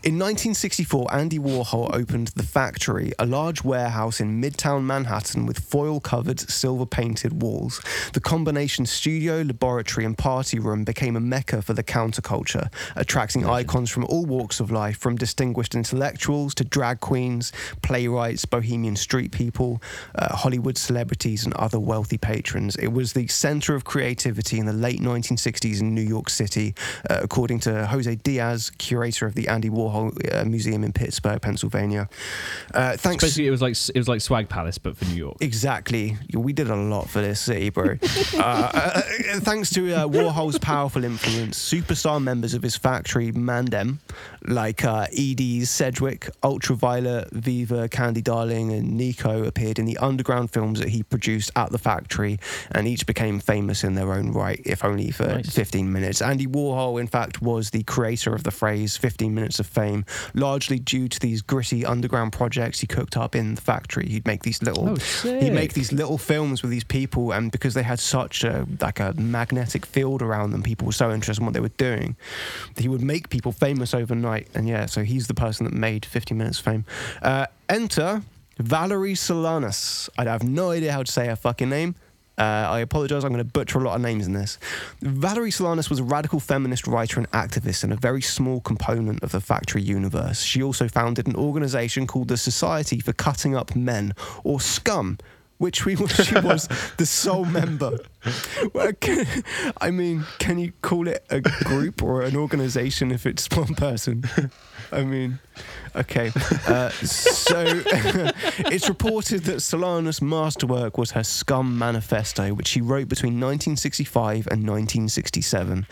In 1964, Andy Warhol opened The Factory, a large warehouse in midtown Manhattan with foil covered, silver painted walls. The combination studio, laboratory, and party room became a mecca for the counterculture, attracting icons from all walks of life, from distinguished intellectuals to drag queens, playwrights, bohemian street people, uh, Hollywood celebrities, and other wealthy patrons. It was the center of creativity in the late 1960s in New York City, uh, according to Jose Diaz, curator of the Andy Warhol uh, Museum in Pittsburgh, Pennsylvania. Uh, thanks. Basically, it was like it was like Swag Palace, but for New York. Exactly. We did a lot for this city, bro. uh, uh, thanks to uh, Warhol's powerful influence, superstar members of his factory, Mandem, like uh, Edie Sedgwick, Ultraviolet, Viva, Candy Darling, and Nico, appeared in the underground films that he produced at the factory, and each became famous in their own right, if only for Nice. 15 minutes. Andy Warhol, in fact, was the creator of the phrase 15 minutes of fame, largely due to these gritty underground projects he cooked up in the factory. He'd make these little Oh, he'd make these little films with these people and because they had such a like a magnetic field around them, people were so interested in what they were doing. He would make people famous overnight. And yeah, so he's the person that made 50 minutes fame. Uh, enter Valerie Solanas. I have no idea how to say her fucking name. Uh, I apologize, I'm going to butcher a lot of names in this. Valerie Solanas was a radical feminist writer and activist and a very small component of the factory universe. She also founded an organization called the Society for Cutting Up Men, or SCUM, which we, she was the sole member. I mean, can you call it a group or an organization if it's one person? I mean, okay. Uh, so it's reported that Solana's masterwork was her Scum Manifesto, which she wrote between 1965 and 1967.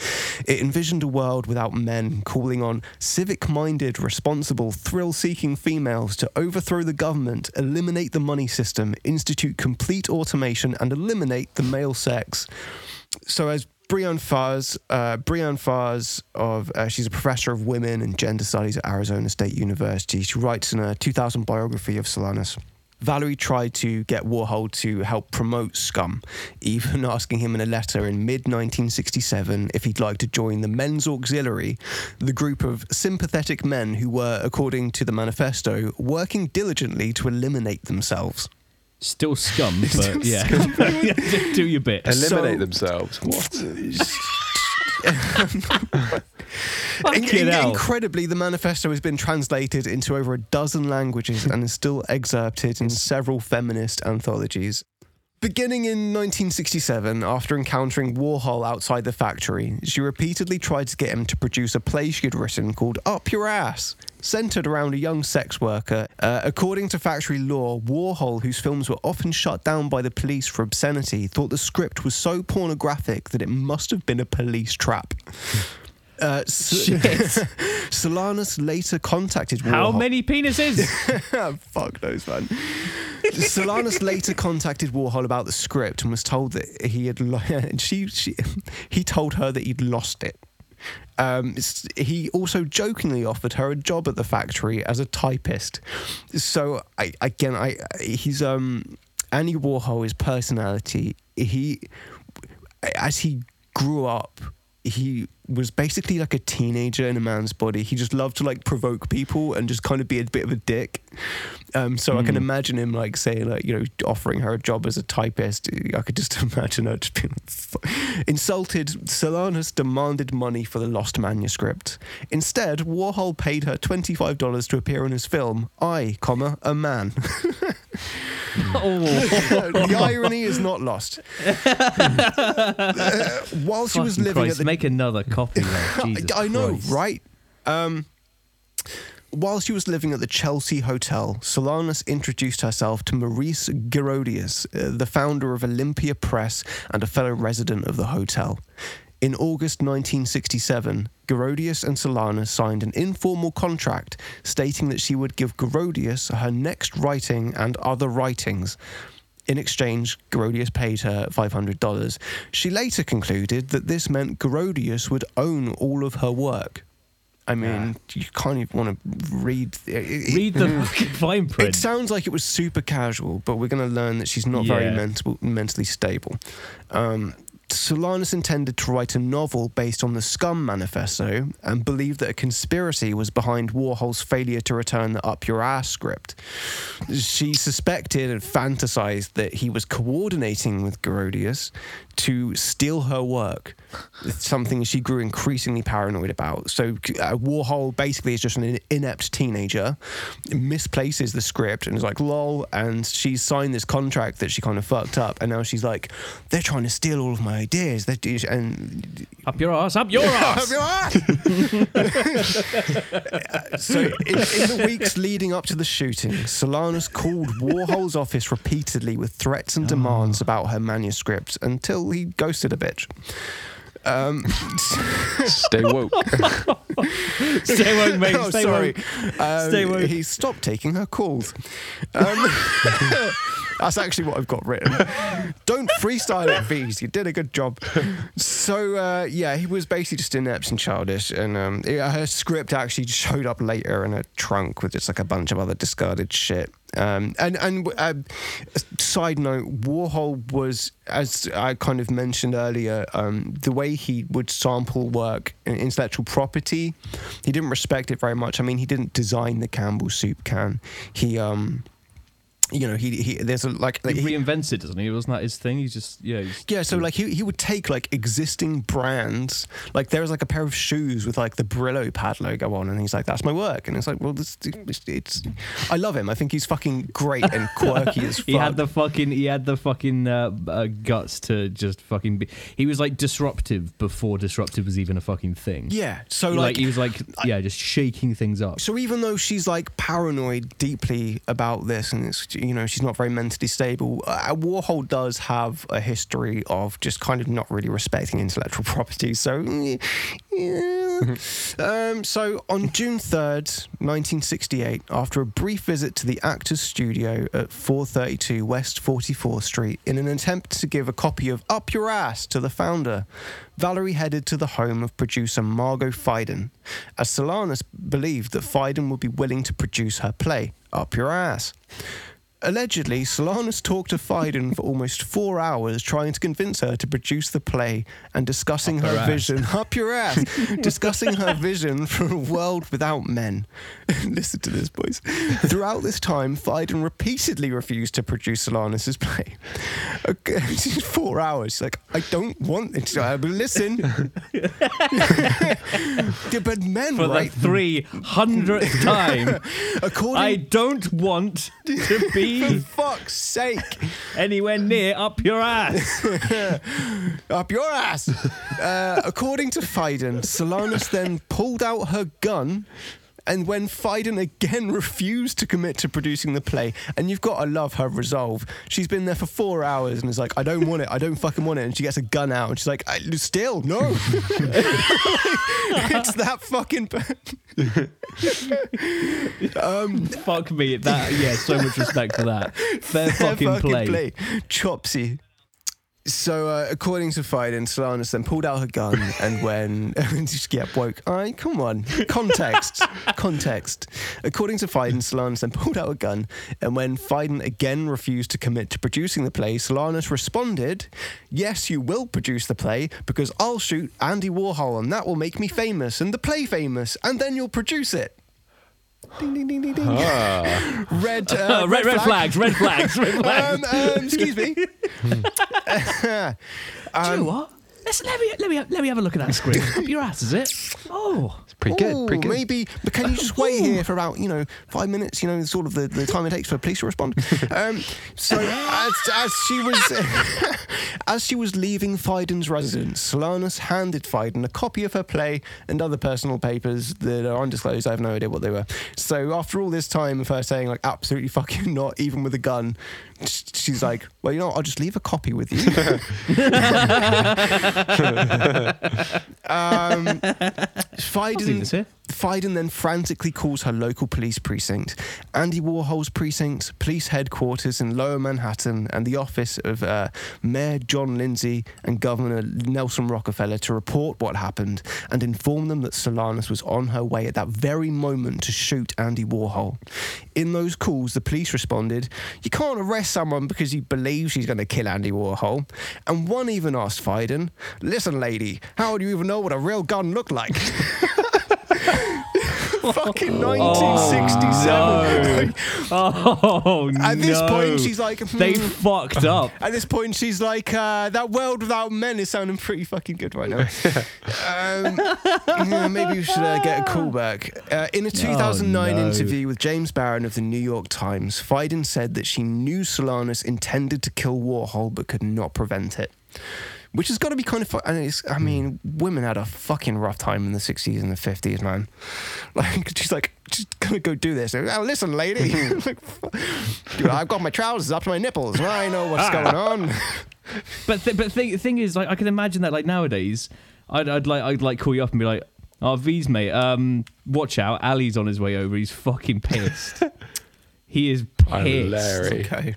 It envisioned a world without men, calling on civic minded, responsible, thrill seeking females to overthrow the government, eliminate the money system, institute complete automation, and eliminate the male sex. So, as Breanne Fahs, uh, Breanne Fahs of uh, she's a professor of women and gender studies at Arizona State University. She writes in a 2000 biography of Solanas. Valerie tried to get Warhol to help promote Scum, even asking him in a letter in mid 1967 if he'd like to join the Men's Auxiliary, the group of sympathetic men who were, according to the manifesto, working diligently to eliminate themselves. Still scum, but Still yeah. Just do your bit. Eliminate So- themselves. What? In- in- incredibly, the manifesto has been translated into over a dozen languages and is still excerpted in several feminist anthologies. Beginning in 1967, after encountering Warhol outside the factory, she repeatedly tried to get him to produce a play she had written called Up Your Ass, centered around a young sex worker. Uh, according to factory law, Warhol, whose films were often shut down by the police for obscenity, thought the script was so pornographic that it must have been a police trap. Uh, Shit. Solanas later contacted Warhol. How many penises? Fuck knows, man. Solanas later contacted Warhol about the script and was told that he had. Lo- she, she, he told her that he'd lost it. Um, he also jokingly offered her a job at the factory as a typist. So I, again, I he's um Andy Warhol, his personality. He as he grew up, he was basically like a teenager in a man's body. He just loved to like provoke people and just kind of be a bit of a dick. Um, so I can imagine him like saying like you know offering her a job as a typist. I could just imagine her just being insulted. Solanas demanded money for the lost manuscript. Instead, Warhol paid her twenty five dollars to appear in his film I, comma a man. oh, the irony is not lost. Uh, while she was fucking living Christ, at the make another copy. Like, Jesus I, I know, Christ. right? Um, while she was living at the Chelsea Hotel, Solanas introduced herself to Maurice Girodias, uh, the founder of Olympia Press and a fellow resident of the hotel. In August 1967, Girodias and Solana signed an informal contract stating that she would give Girodias her next writing and other writings. In exchange, Girodias paid her $500. She later concluded that this meant Girodias would own all of her work. I mean, you can't even want to read. It, Read the fucking fine print. it sounds like it was super casual, but we're going to learn that she's not very Yeah. mental, mentally stable. Um, Solanas intended to write a novel based on the Scum Manifesto and believed that a conspiracy was behind Warhol's failure to return the Up Your Ass script. She suspected and fantasized that he was coordinating with Girodias to steal her work. Something she grew increasingly paranoid about. So uh, Warhol basically is just an inept teenager, misplaces the script and is like, lol. And she's signed this contract that she kind of fucked up. And now she's like, they're trying to steal all of my ideas. They're, and up your ass, up your ass. so in, in the weeks leading up to the shooting, Solanas called Warhol's office repeatedly with threats and demands about her manuscript until he ghosted a bitch. Um, Stay woke. Stay woke, mate. oh, Stay sorry. woke. Um, Stay woke. He stopped taking her calls. Um, that's actually what I've got written. Don't freestyle it, Veez. You did a good job. So uh, yeah, he was basically just inept and childish, and um, her script actually showed up later in a trunk with just like a bunch of other discarded shit. Um, and and uh, side note, Warhol was, as I kind of mentioned earlier, um, the way he would sample work in intellectual property, he didn't respect it very much. I mean, he didn't design the Campbell soup can. He um, you know, he he there's a like, He he- reinvents it, doesn't he? Wasn't that his thing? He's just yeah. He's, yeah, so like he, he would take like existing brands, like there was like a pair of shoes with like the Brillo pad logo on, and he's like, "That's my work," and it's like, well, this it's, it's I love him. I think he's fucking great and quirky as fuck. He had the fucking he had the fucking uh, uh, guts to just fucking be. He was like disruptive before disruptive was even a fucking thing. yeah. So like, like he was like yeah, just shaking things up. so even though she's like paranoid deeply about this, and it's you know she's not very mentally stable, uh, Warhol does have a history of just kind of not really respecting intellectual property. So. Yeah. um, so on June 3rd, 1968, after a brief visit to the actor's studio at 432 West 44th Street in an attempt to give a copy of Up Your Ass to the founder, Valerie headed to the home of producer Margo Feiden, as Solanas believed that Feiden would be willing to produce her play, Up Your Ass. Allegedly, Solanas talked to Feiden for almost four hours, trying to convince her to produce the play and discussing her, vision. Up your ass! discussing her vision for a world without men. Listen to this, boys. Throughout this time, Feiden repeatedly refused to produce Solanas's play. Okay, four hours. She's like, I don't want it. But listen. Yeah, but men, For right? the three hundredth time, According I don't want to for fuck's sake. anywhere near up your ass. Up your ass! Uh, according to Feiden, Solanas then pulled out her gun. And when Feiden again refused to commit to producing the play, and you've got to love her resolve. She's been there for four hours and is like, I don't want it, I don't fucking want it. And she gets a gun out and she's like, I, still, no. it's that fucking um, Fuck me. That yeah. So much respect for that. Fair Fair fucking, play. Chopsy. So, uh, according to Feiden, Solanas then pulled out her gun and when just get woke. Right, come on, context, context. According to Feiden, Solanas then pulled out a gun, and when Feiden again refused to commit to producing the play, Solanas responded, "Yes, you will produce the play because I'll shoot Andy Warhol, and that will make me famous, and the play famous, and then you'll produce it." Ding ding ding ding ding. Red, uh, red, red flag. flags. Red flags. Red flags. Um, um, excuse me. Do you know what? Let's, let me let me let me have a look at that screen. Up your ass, is it? Oh, Pretty good. Pretty good. Maybe, but can you just wait here for about you know five minutes? You know, sort of the, the time it takes for police to respond. Um, so as, as she was as she was leaving Feiden's residence, Solanas handed Feiden a copy of her play and other personal papers that are undisclosed. I have no idea what they were. So after all this time of her saying like absolutely fucking not, even with a gun, sh- she's like, well, you know, I'll just leave a copy with you. um, Feiden, leave this here. Feiden then frantically calls her local police precinct, Andy Warhol's precinct, police headquarters in Lower Manhattan, and the office of uh, Mayor John Lindsay and Governor Nelson Rockefeller to report what happened and inform them that Solanas was on her way at that very moment to shoot Andy Warhol. In those calls, the police responded, You can't arrest someone because he believes she's going to kill Andy Warhol. And one even asked Feiden, Listen, lady, how do you even know what a real gun looked like? Fucking 1967. oh no! At this point, she's like, they hmm. fucked up. At this point, she's like, uh, that world without men is sounding pretty fucking good right now. um, yeah, maybe we should uh, get a call back. Uh, in a 2009 no. interview with James Barron of the New York Times, Feiden said that she knew Solanas intended to kill Warhol but could not prevent it. Which has got to be kind of fun. And it's, I mean, women had a fucking rough time in the 60s and the 50s, man. Like, she's like, just gonna go do this. Oh, listen, lady. like, Dude, I've got my trousers up to my nipples. I know what's going on. But th- but thing thing is, like, I can imagine that like nowadays, I'd, I'd like I'd like call you up and be like, "Oh, Veez mate, um, watch out, Ali's on his way over. He's fucking pissed. he is pissed. Hilarious. Okay.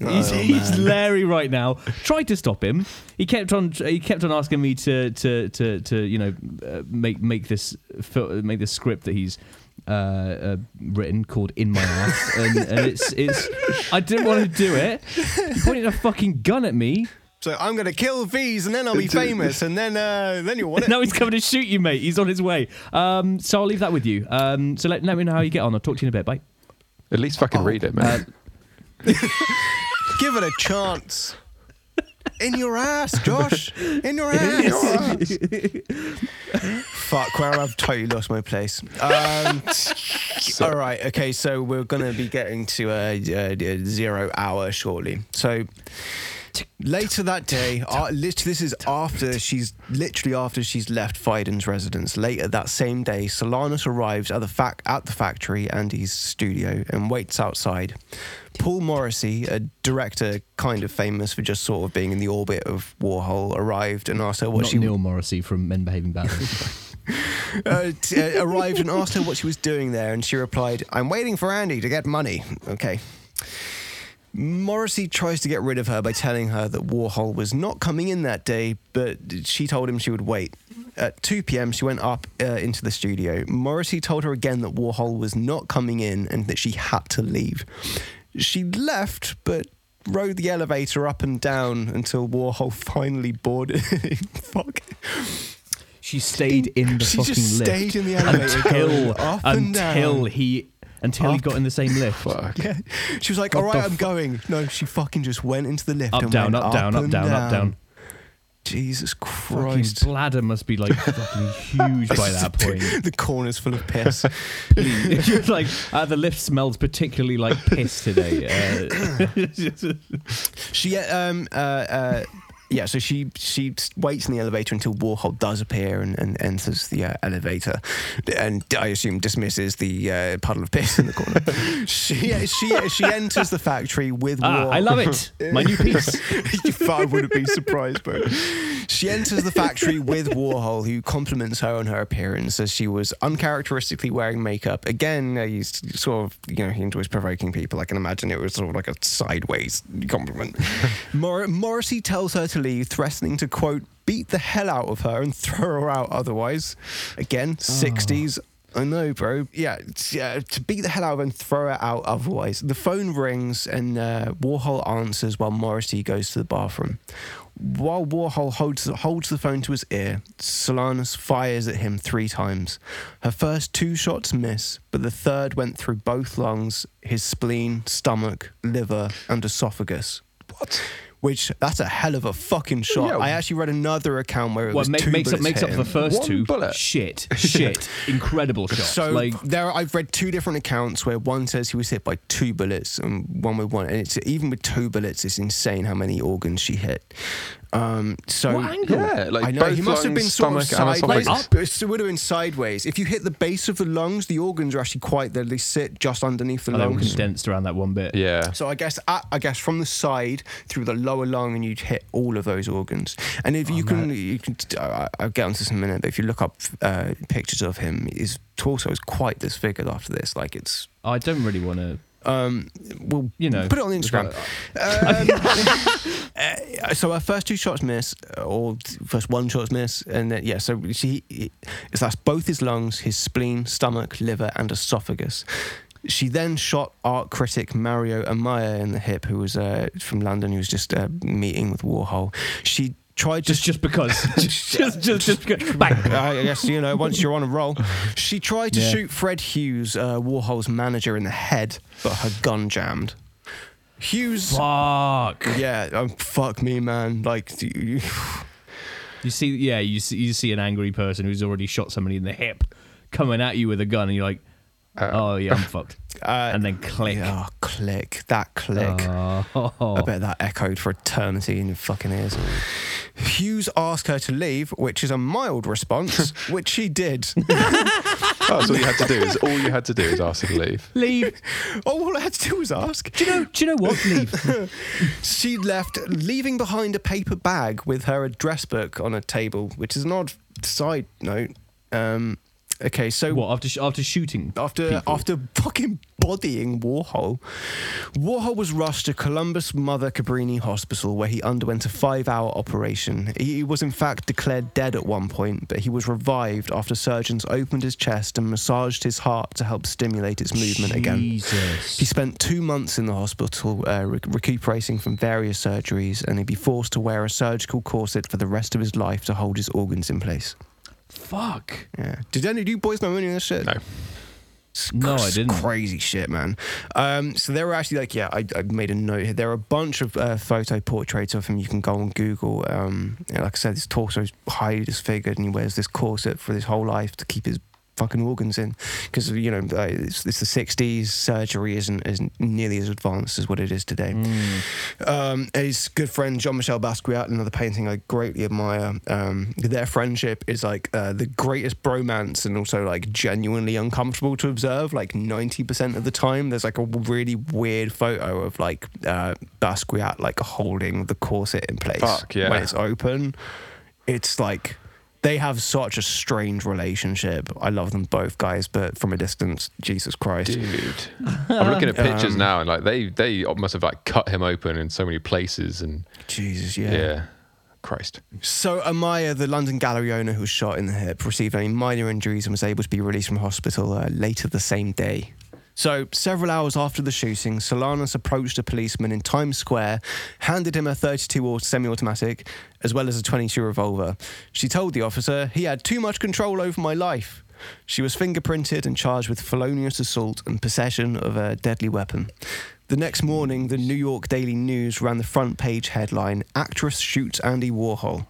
He's, Oh, he's. Larry right now. Tried to stop him. He kept on. He kept on asking me to to to, to you know uh, make make this make this script that he's uh, uh, written called "In My Ass," and, and it's it's. I didn't want to do it. He pointed a fucking gun at me. So I'm gonna kill Veez and then I'll be famous and then uh, then you'll want it. now he's coming to shoot you, mate. He's on his way. Um, so I'll leave that with you. Um, so let, let me know how you get on. I'll talk to you in a bit. Bye. At least fucking read it, man. Give it a chance. In your ass, Josh. In your ass. Fuck, where I've totally lost my place. Um, all right, okay, so we're going to be getting to a, a, a zero hour shortly. So later that day, uh, this is after she's literally after she's left Feiden's residence. Later that same day, Solanas arrives at the fac- at the factory Andy's studio and waits outside. Paul Morrissey, a director kind of famous for just sort of being in the orbit of Warhol, arrived and asked her what Not she Neil Morrissey from Men Behaving Badly. uh, t- uh, arrived and asked her what she was doing there, and she replied, "I'm waiting for Andy to get money." Okay. Morrissey tries to get rid of her by telling her that Warhol was not coming in that day, but she told him she would wait. At 2 p.m., she went up uh, into the studio. Morrissey told her again that Warhol was not coming in and that she had to leave. She left, but rode the elevator up and down until Warhol finally boarded. Fuck. She stayed in the She fucking just lift stayed in the elevator until up and until down. he until he got in the same lift. Fuck. Yeah. She was like, What all the I'm fu- going. No, she fucking just went into the lift Up, and down, went up, down, up, and down, up, down. Jesus Fucking Christ. bladder must be like fucking huge by that point. the corner's full of piss. You're like, uh, the lift smells particularly like piss today. Uh, she, um, uh, uh, yeah, so she she waits in the elevator until Warhol does appear and, and enters the uh, elevator, and I assume dismisses the uh, puddle of piss in the corner. she she she enters the factory with ah, Warhol. I love it. My new piece. I wouldn't be surprised, bro. She enters the factory with Warhol, who compliments her on her appearance as she was uncharacteristically wearing makeup. Again, uh, he's sort of, you know, he enjoys provoking people. I can imagine it was sort of like a sideways compliment. Mor- Morrissey tells her to threatening to, quote, beat the hell out of her and throw her out otherwise. Again, 60s. I know, bro. Yeah, uh, to beat the hell out of her and throw her out otherwise. The phone rings and uh, Warhol answers while Morrissey goes to the bathroom. While Warhol holds, holds the phone to his ear, Solanas fires at him three times. Her first two shots miss, but the third went through both lungs, his spleen, stomach, liver, and esophagus. What? Which that's a hell of a fucking shot. Yeah. I actually read another account where it Well, was ma- two makes up bullets makes up for the first One two. bullet. Shit, shit, incredible shot. So like there, I've read two different accounts where one says he was hit by two bullets and one with one, and it's even with two bullets, it's insane how many organs she hit. Um, so What angle? Yeah, like I know both he must have lungs, been sort of stomach, and sideways. esophagus. It would have been sideways. If you hit the base of the lungs, the organs are actually quite there. They sit just underneath the oh, they were lungs. condensed around that one bit. Yeah. So I guess at, I guess from the side through the lower lung, and you'd hit all of those organs. And if you can, you can. I- I'll get onto this in a minute. But if you look up uh, pictures of him, his torso is quite disfigured after this. Like it's. I don't really want to. Um, we'll You know, put it on Instagram. Um, uh, so our first two shots miss, or first one shots miss, and then, yeah. So she, it's that's both his lungs, his spleen, stomach, liver, and esophagus. She then shot art critic Mario Amaya in the hip, who was uh, from London, who was just uh, meeting with Warhol. She tried to Just just because. just just just because. Bang. I guess you know once you're on a roll. She tried to Yeah. shoot Fred Hughes, uh, Warhol's manager, in the head, but her gun jammed. Hughes, Fuck. yeah, um, fuck me, man. Like, you- You see, yeah, you see, you see an angry person who's already shot somebody in the hip coming at you with a gun, and you're like, oh yeah, I'm fucked. Uh, and then click. oh, click that click. Oh. I bet that echoed for eternity in your fucking ears. Hughes asked her to leave, which is a mild response, which she did. Oh, so all you had to do is all you had to do is ask her to leave. Leave. oh, all I had to do was ask. Do you know? Do you know what? Leave. She left, leaving behind a paper bag with her address book on a table, which is an odd side note. Um, okay, so what after sh- after shooting? after people? after fucking bodying Warhol, Warhol was rushed to Columbus Mother Cabrini Hospital where he underwent a five-hour operation. He was in fact declared dead at one point, but he was revived after surgeons opened his chest and massaged his heart to help stimulate its movement again. He spent two months in the hospital uh, re- recuperating from various surgeries, and he'd be forced to wear a surgical corset for the rest of his life to hold his organs in place. Fuck. Yeah. Did any of you boys know any of this shit? No. It's No, I didn't. Crazy shit, man. Um, so there were actually like, yeah, I, I made a note here. There are a bunch of uh, photo portraits of him. You can go on Google. Um, yeah, like I said, his torso is highly disfigured, and he wears this corset for his whole life to keep his fucking organs in. Because you know, it's, it's the '60s. Surgery isn't isn't nearly as advanced as what it is today. Um, his good friend Jean Michel Basquiat, another painting I greatly admire. Um, their friendship is like uh, the greatest bromance and also like genuinely uncomfortable to observe. Like 90% of the time, there's like a really weird photo of like uh, Basquiat like holding the corset in place Fuck, yeah. when it's open. It's like. They have such a strange relationship. I love them both, guys, but from a distance, Jesus Christ. Dude, I'm looking at pictures Um, now, and like they they must have like cut him open in so many places, and Jesus, yeah, yeah. Christ. So Amaya, the London gallery owner who was shot in the hip, received only minor injuries and was able to be released from hospital uh, later the same day. So several hours after the shooting, Solanas approached a policeman in Times Square, handed him a 32 or semi-automatic, as well as a 22 revolver. She told the officer he had too much control over my life. She was fingerprinted and charged with felonious assault and possession of a deadly weapon. The next morning, the New York Daily News ran the front page headline Actress Shoots Andy Warhol.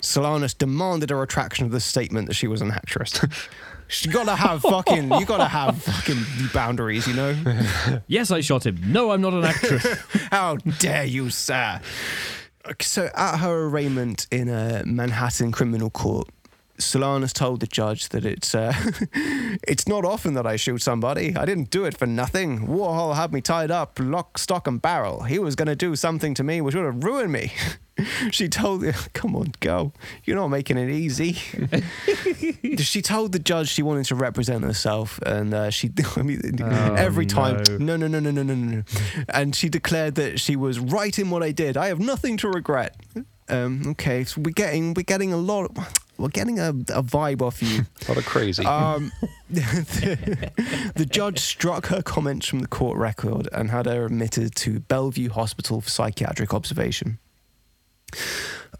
Solanas demanded a retraction of the statement that she was an actress. you gotta have fucking, you gotta have fucking boundaries, you know? Yes, I shot him. No, I'm not an actress. How dare you, sir? So, at her arraignment in a Manhattan criminal court, Solanas told the judge that it's uh, it's not often that I shoot somebody. I didn't do it for nothing. Warhol had me tied up, lock, stock, and barrel. He was going to do something to me which would have ruined me. she told come on, go. You're not making it easy. she told the judge she wanted to represent herself, and uh, she I mean, oh, every time no. no no no no no no no, and she declared that she was right in what I did. I have nothing to regret. Um, okay, so we're getting we're getting a lot. Of, we're getting a, a vibe off you. A lot of crazy. Um, the, the judge struck her comments from the court record and had her admitted to Bellevue Hospital for psychiatric observation.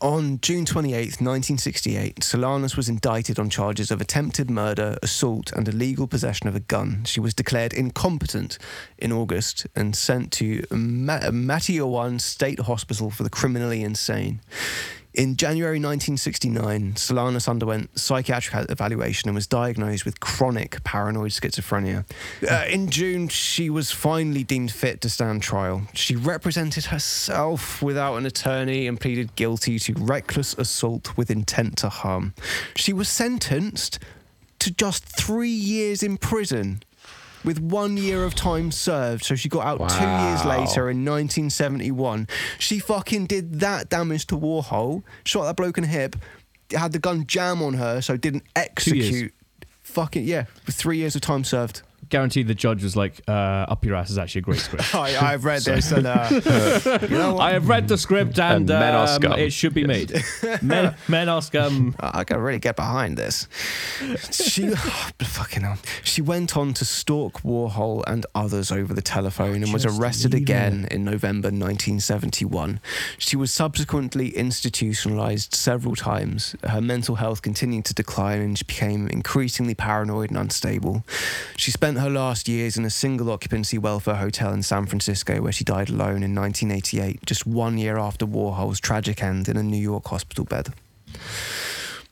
On June 28th, 1968, Solanas was indicted on charges of attempted murder, assault, and illegal possession of a gun. She was declared incompetent in August and sent to Ma- Matteawan State Hospital for the criminally insane. In January 1969, Solanas underwent psychiatric evaluation and was diagnosed with chronic paranoid schizophrenia. Uh, in June, she was finally deemed fit to stand trial. She represented herself without an attorney and pleaded guilty to reckless assault with intent to harm. She was sentenced to just three years in prison. With one year of time served, so she got out two years later in 1971. She fucking did that damage to Warhol, shot that bloke in the hip, had the gun jam on her, so didn't execute. Fucking yeah, with three years of time served. Guaranteed the judge was like, uh, "Up your ass" is actually a great script. I, I've read this and uh, you know? I have read the script and, And men are um, scum. it should be made. men, men are scum. I can really get behind this. She fucking hell. She went on to stalk Warhol and others over the telephone and was arrested leave again in November 1971. She was subsequently institutionalized several times. Her mental health continued to decline and she became increasingly paranoid and unstable. She spent her last years in a single occupancy welfare hotel in San Francisco where she died alone in 1988, just one year after Warhol's tragic end in a New York hospital bed.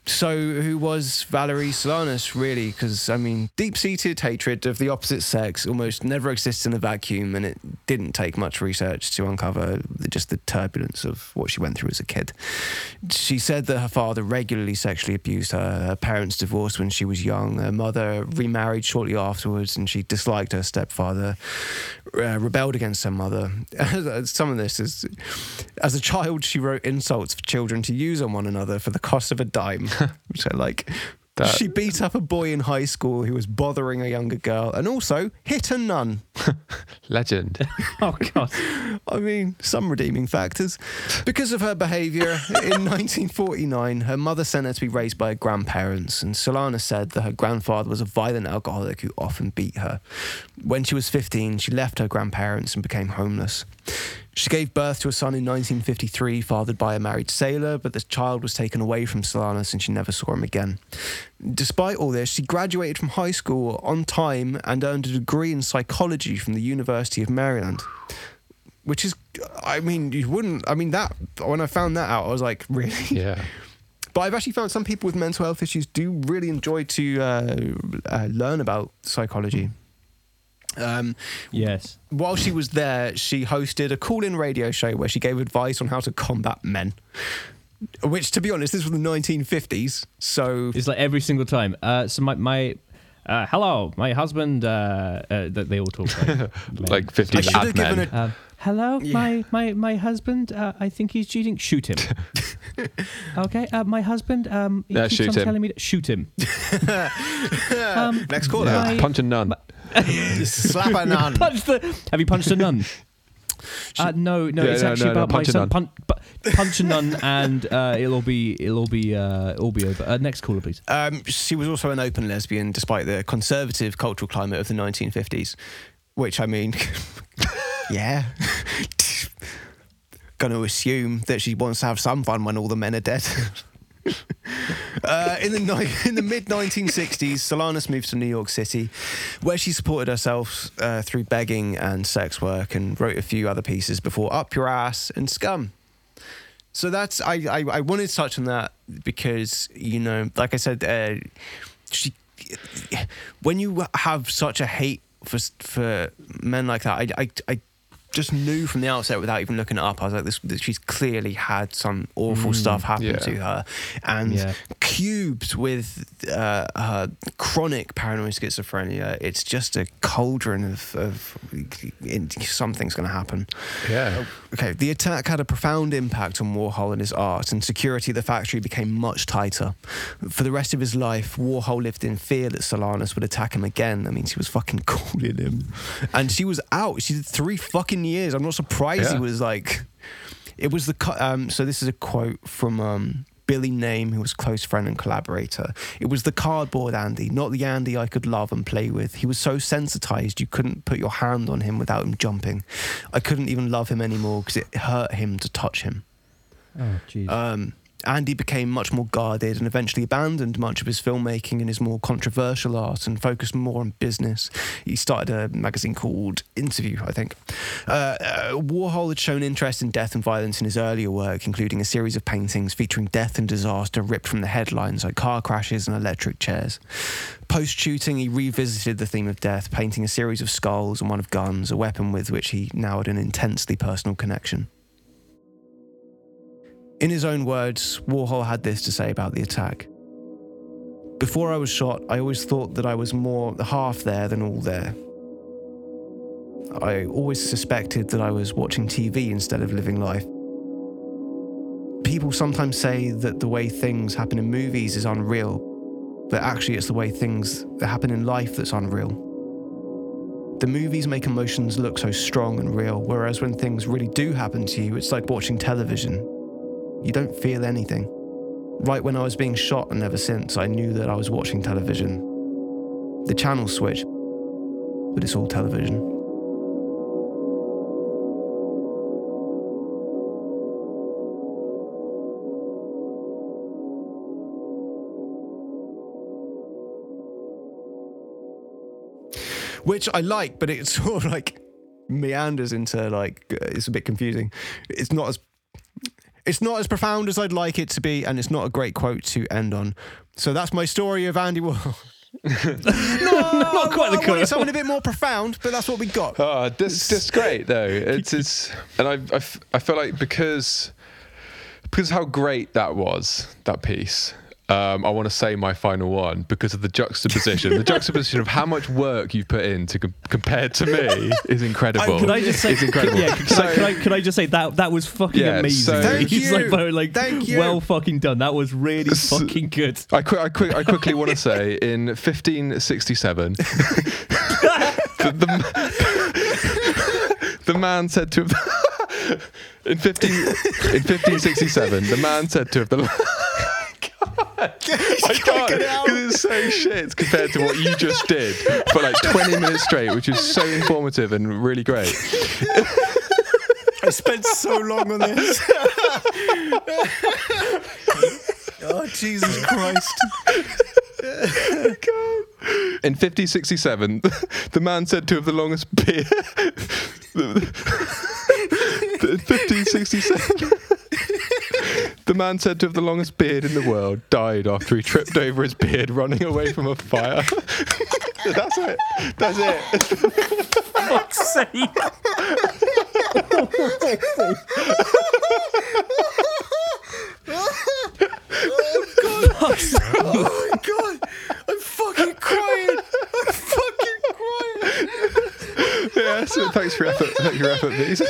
So, who was Valerie Solanas really? Because, I mean, deep seated hatred of the opposite sex almost never exists in a vacuum, and it didn't take much research to uncover just the turbulence of what she went through as a kid. She said that her father regularly sexually abused her. Her parents divorced when she was young. Her mother remarried shortly afterwards, and she disliked her stepfather, uh, rebelled against her mother. Some of this is, as a child, she wrote insults for children to use on one another for the cost of a dime. which I like. That- She beat up a boy in high school who was bothering a younger girl, and also hit a nun. Legend. Oh god. I mean, some redeeming factors. Because of her behaviour, in 1949, her mother sent her to be raised by her grandparents, and Solanas said that her grandfather was a violent alcoholic who often beat her. When she was 15, she left her grandparents and became homeless. She gave birth to a son in 1953, fathered by a married sailor, but the child was taken away from Solanas and she never saw him again. Despite all this, she graduated from high school on time and earned a degree in psychology from the University of Maryland which is i mean you wouldn't i mean that when i found that out i was like really Yeah. but i've actually found some people with mental health issues do really enjoy to uh, uh, learn about psychology um, Yes. while she was there she hosted a call-in radio show where she gave advice on how to combat men which to be honest this was the 1950s so It's like every single time. Uh, so my my. Uh, hello, my husband. Uh, uh, that they all talk like, Like 50 I should have ad given men. it Um, hello, Yeah. my my my husband. Uh, I think he's cheating. Shoot him. okay, uh, my husband. Um, he Yeah, keeps shoot on him. telling me to shoot him. um, next caller my- Punch a nun. slap a nun punch the. Have you punched a nun? Uh, no, no, Yeah, it's no, actually no, no, about my punch a son. nun. Punch, pu- punch a nun, and uh, it'll be, it'll be, uh, it'll be over. Uh, next caller, please. Um, she was also an open lesbian, despite the conservative cultural climate of the 1950s. Which I mean, yeah, going to assume that she wants to have some fun when all the men are dead. Uh, in the ni- in the mid 1960s, Solanas moved to New York City, where she supported herself uh, through begging and sex work, and wrote a few other pieces before "Up Your Ass" and "Scum." So that's I, I I wanted to touch on that because you know, like I said, uh, she when you have such a hate for for men like that, I I, I just knew from the outset without even looking it up. I was like, this, this she's clearly had some awful stuff happen yeah. to her, and Yeah. cubed with uh, her chronic paranoid schizophrenia. It's just a cauldron of, of it, something's going to happen. Yeah. Okay, the attack had a profound impact on Warhol and his art, and security at the factory became much tighter. For the rest of his life, Warhol lived in fear that Solanas would attack him again. I mean, she was fucking calling him. And she was out. She did three fucking years. I'm not surprised he was like. It was the. Um, so, this is a quote from. Um, Billy Name, who was close friend and collaborator. It was the cardboard Andy, not the Andy I could love and play with. He was so sensitized you couldn't put your hand on him without him jumping. I couldn't even love him anymore because it hurt him to touch him. Oh, jeez. Um, Andy became much more guarded and eventually abandoned much of his filmmaking and his more controversial art and focused more on business. He started a magazine called Interview, I think. Uh, uh, Warhol had shown interest in death and violence in his earlier work, including a series of paintings featuring death and disaster ripped from the headlines like car crashes and electric chairs. Post shooting, he revisited the theme of death, painting a series of skulls and one of guns, a weapon with which he now had an intensely personal connection. In his own words, Warhol had this to say about the attack. Before I was shot, I always thought that I was more half there than all there. I always suspected that I was watching TV instead of living life. People sometimes say that the way things happen in movies is unreal, but actually, it's the way things happen in life that's unreal. The movies make emotions look so strong and real, whereas when things really do happen to you, it's like watching television. You don't feel anything. Right when I was being shot and ever since, I knew that I was watching television. The channel switch, but it's all television. Which I like, but it sort of like meanders into like it's a bit confusing. It's not as it's not as profound as I'd like it to be, and it's not a great quote to end on. So that's my story of Andy Warhol. no, not quite the quote. Something a bit more profound, but that's what we got. Oh, this this great though. It's it's and I feel like because because how great that was that piece. Um, I want to say my final one because of the juxtaposition. the juxtaposition of how much work you've put in to com- compared to me is incredible. Can I just say? it's incredible. Yeah, could, I, could, I, could I just say that that was fucking Yeah, amazing. so- Thank He's you. like, but, like Thank you. well fucking done. That was really So- fucking good. I, qu- I, qu- I quickly want to say in 1567, the, the, the man said to have. in 15, in 1567, the man said to have the. I can't because it's so shit compared to what you just did for like 20 minutes straight, which is so informative and really great. I spent so long on this. oh Jesus Christ! In 1567, the man said to have the longest beard. 1567. The man said to have the longest beard in the world died after he tripped over his beard running away from a fire. That's it. That's it. Fuck's sake. Oh my God! I'm fucking crying. I'm fucking crying. Yeah, so thanks for your effort. Thanks for your effort, please.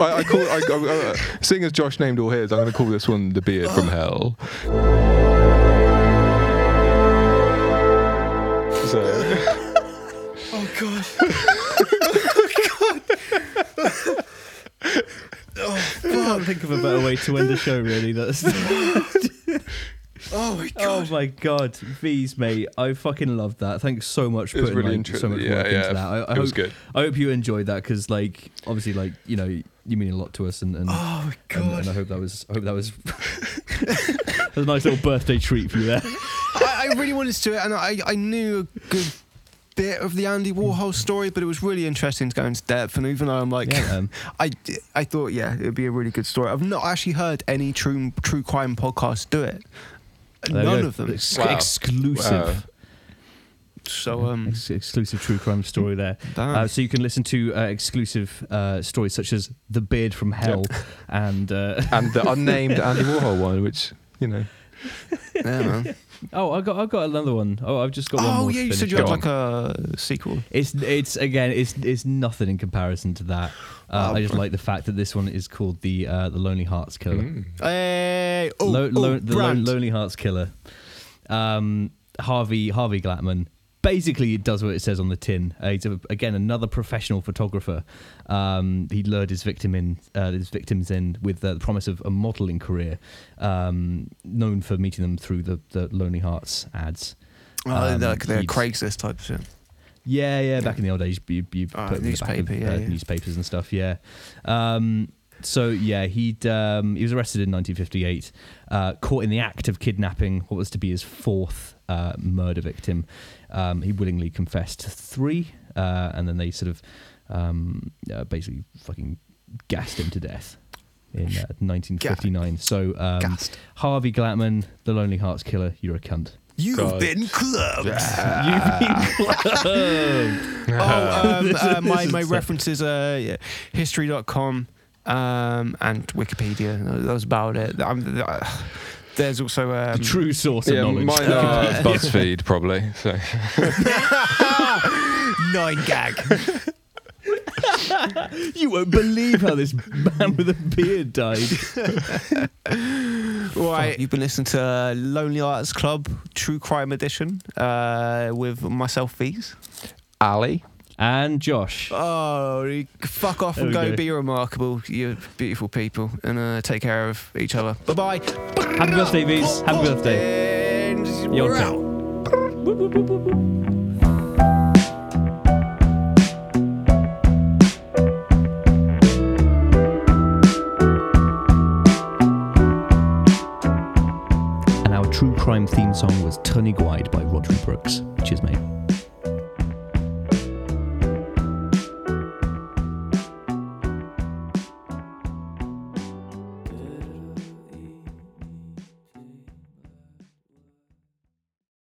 I, I call. I, I, I, uh, seeing as Josh named all his, I'm going to call this one the beard from hell. So. Oh God! Oh, oh, I can't think of a better way to end the show. Really, that's. Oh my god! Oh God! my god, Veez mate, I fucking loved that. Thanks so much for putting really like, so much Yeah, work yeah. into that. I, I It hope, was good. I hope you enjoyed that because, like, obviously, like you know, you mean a lot to us, and and, Oh my God! and I hope that was, I hope that was, that was a nice little birthday treat for you there. I, I really wanted to do it, and I, I knew a good bit of the Andy Warhol story, but it was really interesting to go into depth. And even though I'm like, Yeah. I, I thought, yeah, it'd be a really good story. I've not actually heard any true true crime podcast do it. There None of them. Ex- Wow. exclusive. Wow. So um, Ex- exclusive true crime story there. Uh, so you can listen to uh, exclusive uh, stories such as "The Beard from Hell" and uh, and the unnamed Andy Warhol one, which you know. yeah, man. Oh, I got I got another one. Oh, I've just got one oh yeah, you said you had like a sequel. It's it's again it's it's nothing in comparison to that. Uh, Oh, I just bro. like the fact that this one is called the uh, the Lonely Hearts Killer. Mm. Hey, oh, Lo- lo- oh, the Lo- Lonely Hearts Killer. Um, Harvey Harvey Glatman. Basically, it does what it says on the tin. Uh, he's a, again another professional photographer. Um, he lured his victim in, uh, his victims in with uh, the promise of a modelling career. Um, known for meeting them through the, the Lonely Hearts ads. Oh, Um, like the he'd- Craigslist type shit. Yeah, yeah. Back in the old days, you, you Oh, put them in the back of, yeah, uh, yeah. newspapers and stuff. Yeah. Um, so yeah, he'd um, he was arrested in 1958, uh, caught in the act of kidnapping what was to be his fourth uh, murder victim. Um, he willingly confessed to three, uh, and then they sort of um, uh, basically fucking gassed him to death in uh, 1959. So um, Harvey Glatman, the Lonely Hearts Killer, you're a cunt. You've God. been clubbed. You've been clubbed. oh, um, uh, my, my references are yeah, history.com um, and Wikipedia. That was about it. Um, uh, there's also. Um, The true source of Yeah, knowledge. mine are BuzzFeed probably. So Nine gag. You won't believe how this man with a beard died. Right, you've been listening to Lonely Arts Club True Crime Edition uh, with myself, Veez. Ali. And Josh. Oh, fuck off and go, go. be remarkable, you beautiful people, and uh, take care of each other. Bye bye. Happy birthday, Veez. Happy birthday. And You're we're out. out. And our true crime theme song was Tony Guide by Rodri Brooks. Cheers, mate.